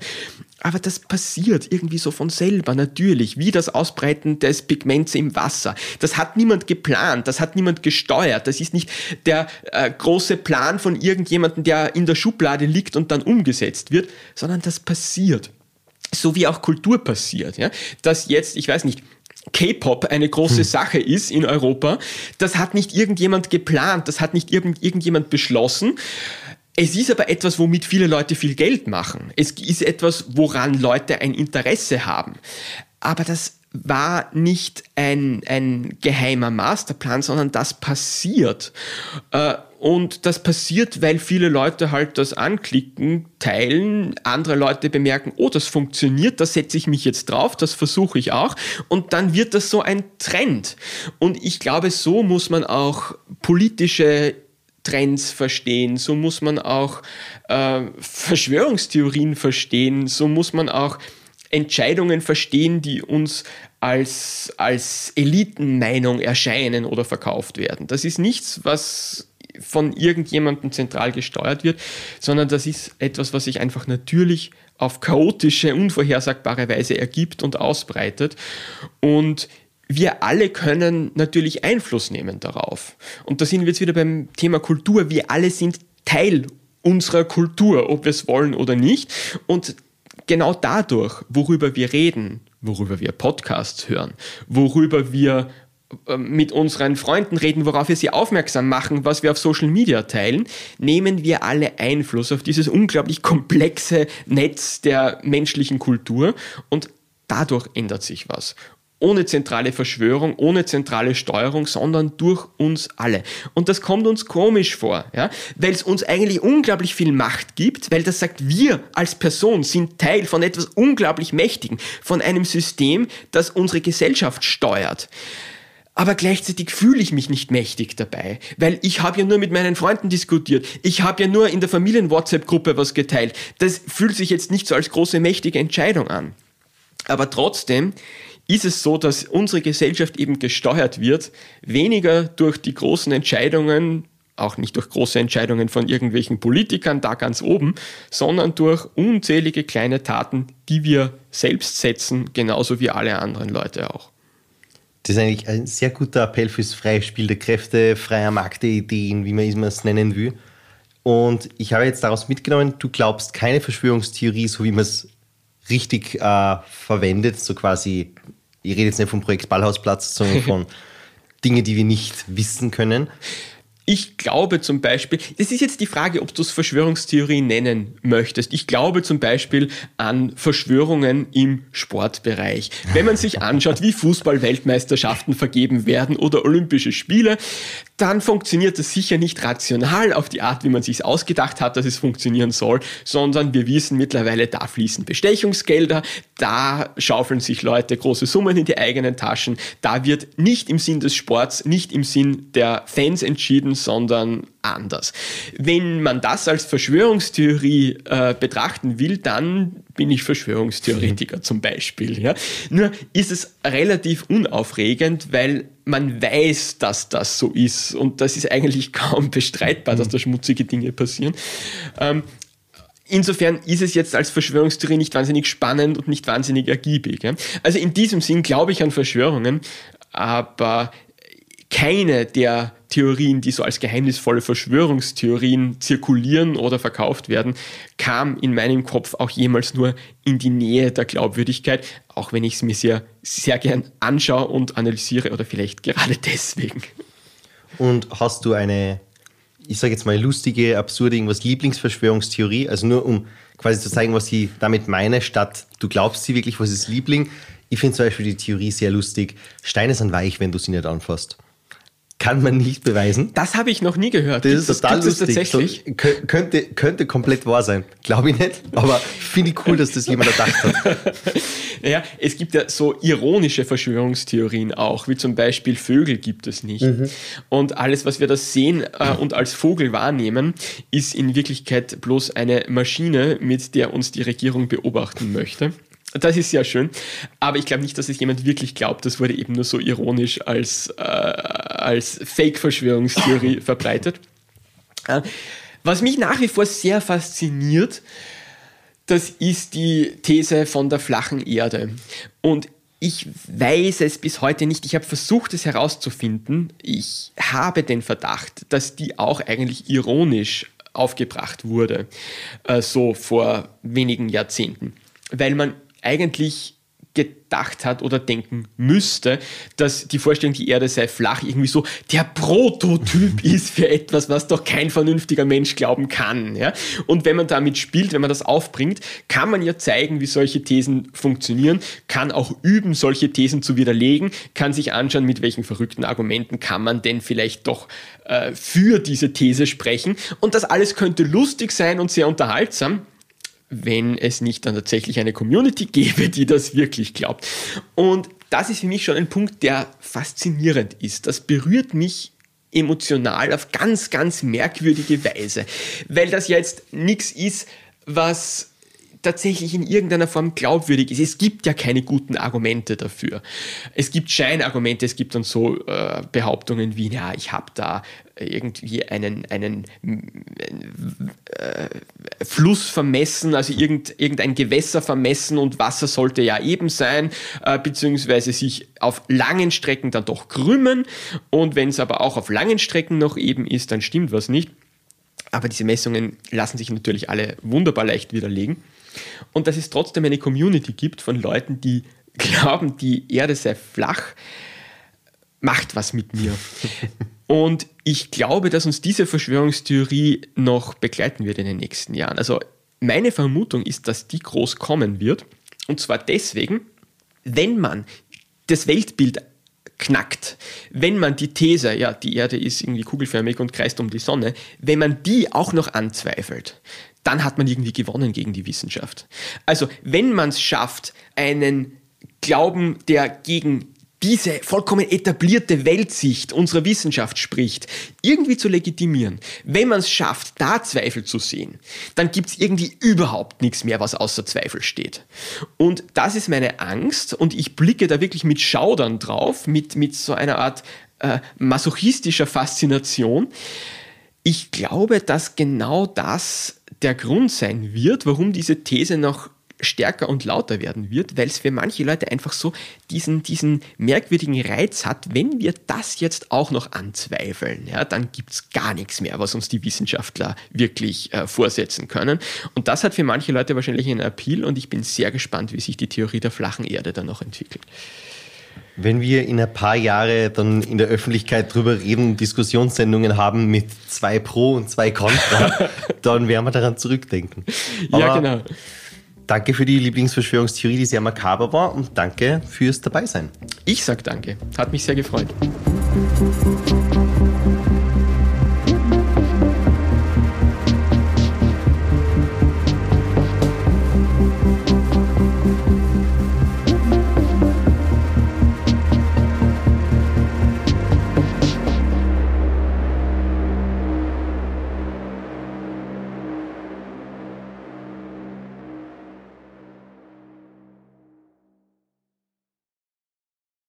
[SPEAKER 2] Aber das passiert irgendwie so von selber, natürlich, wie das Ausbreiten des Pigments im Wasser. Das hat niemand geplant, das hat niemand gesteuert. Das ist nicht der äh, große Plan von irgendjemandem, der in der Schublade liegt und dann umgesetzt wird, sondern das passiert. So wie auch Kultur passiert. Ja? Dass jetzt, ich weiß nicht, K-Pop eine große hm. Sache ist in Europa, das hat nicht irgendjemand geplant, das hat nicht irgend, irgendjemand beschlossen es ist aber etwas, womit viele Leute viel Geld machen. Es ist etwas, woran Leute ein Interesse haben. Aber das war nicht ein, ein geheimer Masterplan, sondern das passiert. Äh, und das passiert, weil viele Leute halt das anklicken, teilen, andere Leute bemerken, oh, das funktioniert, da setze ich mich jetzt drauf, das versuche ich auch. Und dann wird das so ein Trend. Und ich glaube, so muss man auch politische Trends verstehen, so muss man auch äh, Verschwörungstheorien verstehen, so muss man auch Entscheidungen verstehen, die uns als, als Elitenmeinung erscheinen oder verkauft werden. Das ist nichts, was von irgendjemandem zentral gesteuert wird, sondern das ist etwas, was sich einfach natürlich auf chaotische, unvorhersagbare Weise ergibt und ausbreitet. Und wir alle können natürlich Einfluss nehmen darauf. Und da sind wir jetzt wieder beim Thema Kultur. Wir alle sind Teil unserer Kultur, ob wir es wollen oder nicht. Und genau dadurch, worüber wir reden, worüber wir Podcasts hören, worüber wir äh, mit unseren Freunden reden, worauf wir sie aufmerksam machen, was wir auf Social Media teilen, nehmen wir alle Einfluss auf dieses unglaublich komplexe Netz der menschlichen Kultur und dadurch ändert sich was ohne zentrale Verschwörung, ohne zentrale Steuerung, sondern durch uns alle. Und das kommt uns komisch vor, ja? weil es uns eigentlich unglaublich viel Macht gibt, weil das sagt, wir als Person sind Teil von etwas unglaublich Mächtigen, von einem System, das unsere Gesellschaft steuert. Aber gleichzeitig fühle ich mich nicht mächtig dabei, weil ich habe ja nur mit meinen Freunden diskutiert. Ich habe ja nur in der Familien-WhatsApp-Gruppe was geteilt. Das fühlt sich jetzt nicht so als große mächtige Entscheidung an. Aber trotzdem ist es so, dass unsere Gesellschaft eben gesteuert wird, weniger durch die großen Entscheidungen, auch nicht durch große Entscheidungen von irgendwelchen Politikern da ganz oben, sondern durch unzählige kleine Taten, die wir selbst setzen, genauso wie alle anderen Leute auch.
[SPEAKER 1] Das ist eigentlich ein sehr guter Appell fürs freie Spiel der Kräfte, freier Markt der Ideen, wie man es nennen will. Und ich habe jetzt daraus mitgenommen, du glaubst keine Verschwörungstheorie, so wie man es richtig äh, verwendet, so quasi, ich rede jetzt nicht vom Projekt Ballhausplatz, sondern von Dingen, die wir nicht wissen können.
[SPEAKER 2] Ich glaube zum Beispiel, das ist jetzt die Frage, ob du es Verschwörungstheorie nennen möchtest. Ich glaube zum Beispiel an Verschwörungen im Sportbereich. Wenn man sich anschaut, wie Fußball-Weltmeisterschaften vergeben werden oder Olympische Spiele, dann funktioniert das sicher nicht rational auf die Art, wie man sich ausgedacht hat, dass es funktionieren soll, sondern wir wissen mittlerweile, da fließen Bestechungsgelder, da schaufeln sich Leute große Summen in die eigenen Taschen, da wird nicht im Sinn des Sports, nicht im Sinn der Fans entschieden, sondern anders. Wenn man das als Verschwörungstheorie äh, betrachten will, dann bin ich Verschwörungstheoretiker zum Beispiel. Ja? Nur ist es relativ unaufregend, weil man weiß, dass das so ist und das ist eigentlich kaum bestreitbar, dass da schmutzige Dinge passieren. Ähm, Insofern ist es jetzt als Verschwörungstheorie nicht wahnsinnig spannend und nicht wahnsinnig ergiebig. Also in diesem Sinn glaube ich an Verschwörungen, aber keine der Theorien, die so als geheimnisvolle Verschwörungstheorien zirkulieren oder verkauft werden, kam in meinem Kopf auch jemals nur in die Nähe der Glaubwürdigkeit, auch wenn ich es mir sehr, sehr gern anschaue und analysiere oder vielleicht gerade deswegen.
[SPEAKER 1] Und hast du eine, ich sage jetzt mal lustige, absurde, irgendwas Lieblingsverschwörungstheorie? Also nur um quasi zu zeigen, was ich damit meine, statt du glaubst sie wirklich, was ist Liebling? Ich finde zum Beispiel die Theorie sehr lustig. Steine sind weich, wenn du sie nicht anfasst kann man nicht beweisen.
[SPEAKER 2] Das habe ich noch nie gehört.
[SPEAKER 1] Das ist das, total lustig. tatsächlich? So, könnte, könnte komplett wahr sein. Glaube ich nicht. Aber finde ich cool, dass das jemand erdacht hat.
[SPEAKER 2] ja, es gibt ja so ironische Verschwörungstheorien auch, wie zum Beispiel Vögel gibt es nicht. Mhm. Und alles, was wir da sehen äh, und als Vogel wahrnehmen, ist in Wirklichkeit bloß eine Maschine, mit der uns die Regierung beobachten möchte. Das ist sehr schön. Aber ich glaube nicht, dass es jemand wirklich glaubt. Das wurde eben nur so ironisch als, äh, als Fake-Verschwörungstheorie verbreitet. Äh, was mich nach wie vor sehr fasziniert, das ist die These von der flachen Erde. Und ich weiß es bis heute nicht. Ich habe versucht, es herauszufinden. Ich habe den Verdacht, dass die auch eigentlich ironisch aufgebracht wurde, äh, so vor wenigen Jahrzehnten. Weil man eigentlich gedacht hat oder denken müsste, dass die Vorstellung, die Erde sei flach, irgendwie so der Prototyp ist für etwas, was doch kein vernünftiger Mensch glauben kann. Ja? Und wenn man damit spielt, wenn man das aufbringt, kann man ja zeigen, wie solche Thesen funktionieren, kann auch üben, solche Thesen zu widerlegen, kann sich anschauen, mit welchen verrückten Argumenten kann man denn vielleicht doch äh, für diese These sprechen. Und das alles könnte lustig sein und sehr unterhaltsam wenn es nicht dann tatsächlich eine Community gäbe, die das wirklich glaubt. Und das ist für mich schon ein Punkt, der faszinierend ist. Das berührt mich emotional auf ganz, ganz merkwürdige Weise, weil das jetzt nichts ist, was tatsächlich in irgendeiner Form glaubwürdig ist. Es gibt ja keine guten Argumente dafür. Es gibt Scheinargumente, es gibt dann so äh, Behauptungen wie, ja, ich habe da irgendwie einen, einen äh, Fluss vermessen, also irgend, irgendein Gewässer vermessen und Wasser sollte ja eben sein, äh, beziehungsweise sich auf langen Strecken dann doch krümmen. Und wenn es aber auch auf langen Strecken noch eben ist, dann stimmt was nicht. Aber diese Messungen lassen sich natürlich alle wunderbar leicht widerlegen. Und dass es trotzdem eine Community gibt von Leuten, die glauben, die Erde sei flach, macht was mit mir. Und ich glaube, dass uns diese Verschwörungstheorie noch begleiten wird in den nächsten Jahren. Also meine Vermutung ist, dass die groß kommen wird. Und zwar deswegen, wenn man das Weltbild knackt, wenn man die These, ja, die Erde ist irgendwie kugelförmig und kreist um die Sonne, wenn man die auch noch anzweifelt, dann hat man irgendwie gewonnen gegen die Wissenschaft. Also wenn man es schafft, einen Glauben, der gegen diese vollkommen etablierte Weltsicht unserer Wissenschaft spricht, irgendwie zu legitimieren, wenn man es schafft, da Zweifel zu sehen, dann gibt es irgendwie überhaupt nichts mehr, was außer Zweifel steht. Und das ist meine Angst und ich blicke da wirklich mit Schaudern drauf, mit, mit so einer Art äh, masochistischer Faszination. Ich glaube, dass genau das der Grund sein wird, warum diese These noch stärker und lauter werden wird, weil es für manche Leute einfach so diesen, diesen merkwürdigen Reiz hat, wenn wir das jetzt auch noch anzweifeln, ja, dann gibt es gar nichts mehr, was uns die Wissenschaftler wirklich äh, vorsetzen können. Und das hat für manche Leute wahrscheinlich einen Appeal und ich bin sehr gespannt, wie sich die Theorie der flachen Erde dann noch entwickelt.
[SPEAKER 1] Wenn wir in ein paar Jahre dann in der Öffentlichkeit drüber reden, Diskussionssendungen haben mit zwei Pro und zwei Contra, dann werden wir daran zurückdenken.
[SPEAKER 2] Aber ja, genau.
[SPEAKER 1] Danke für die Lieblingsverschwörungstheorie, die sehr makaber war und danke fürs Dabeisein.
[SPEAKER 2] Ich sag danke. Hat mich sehr gefreut.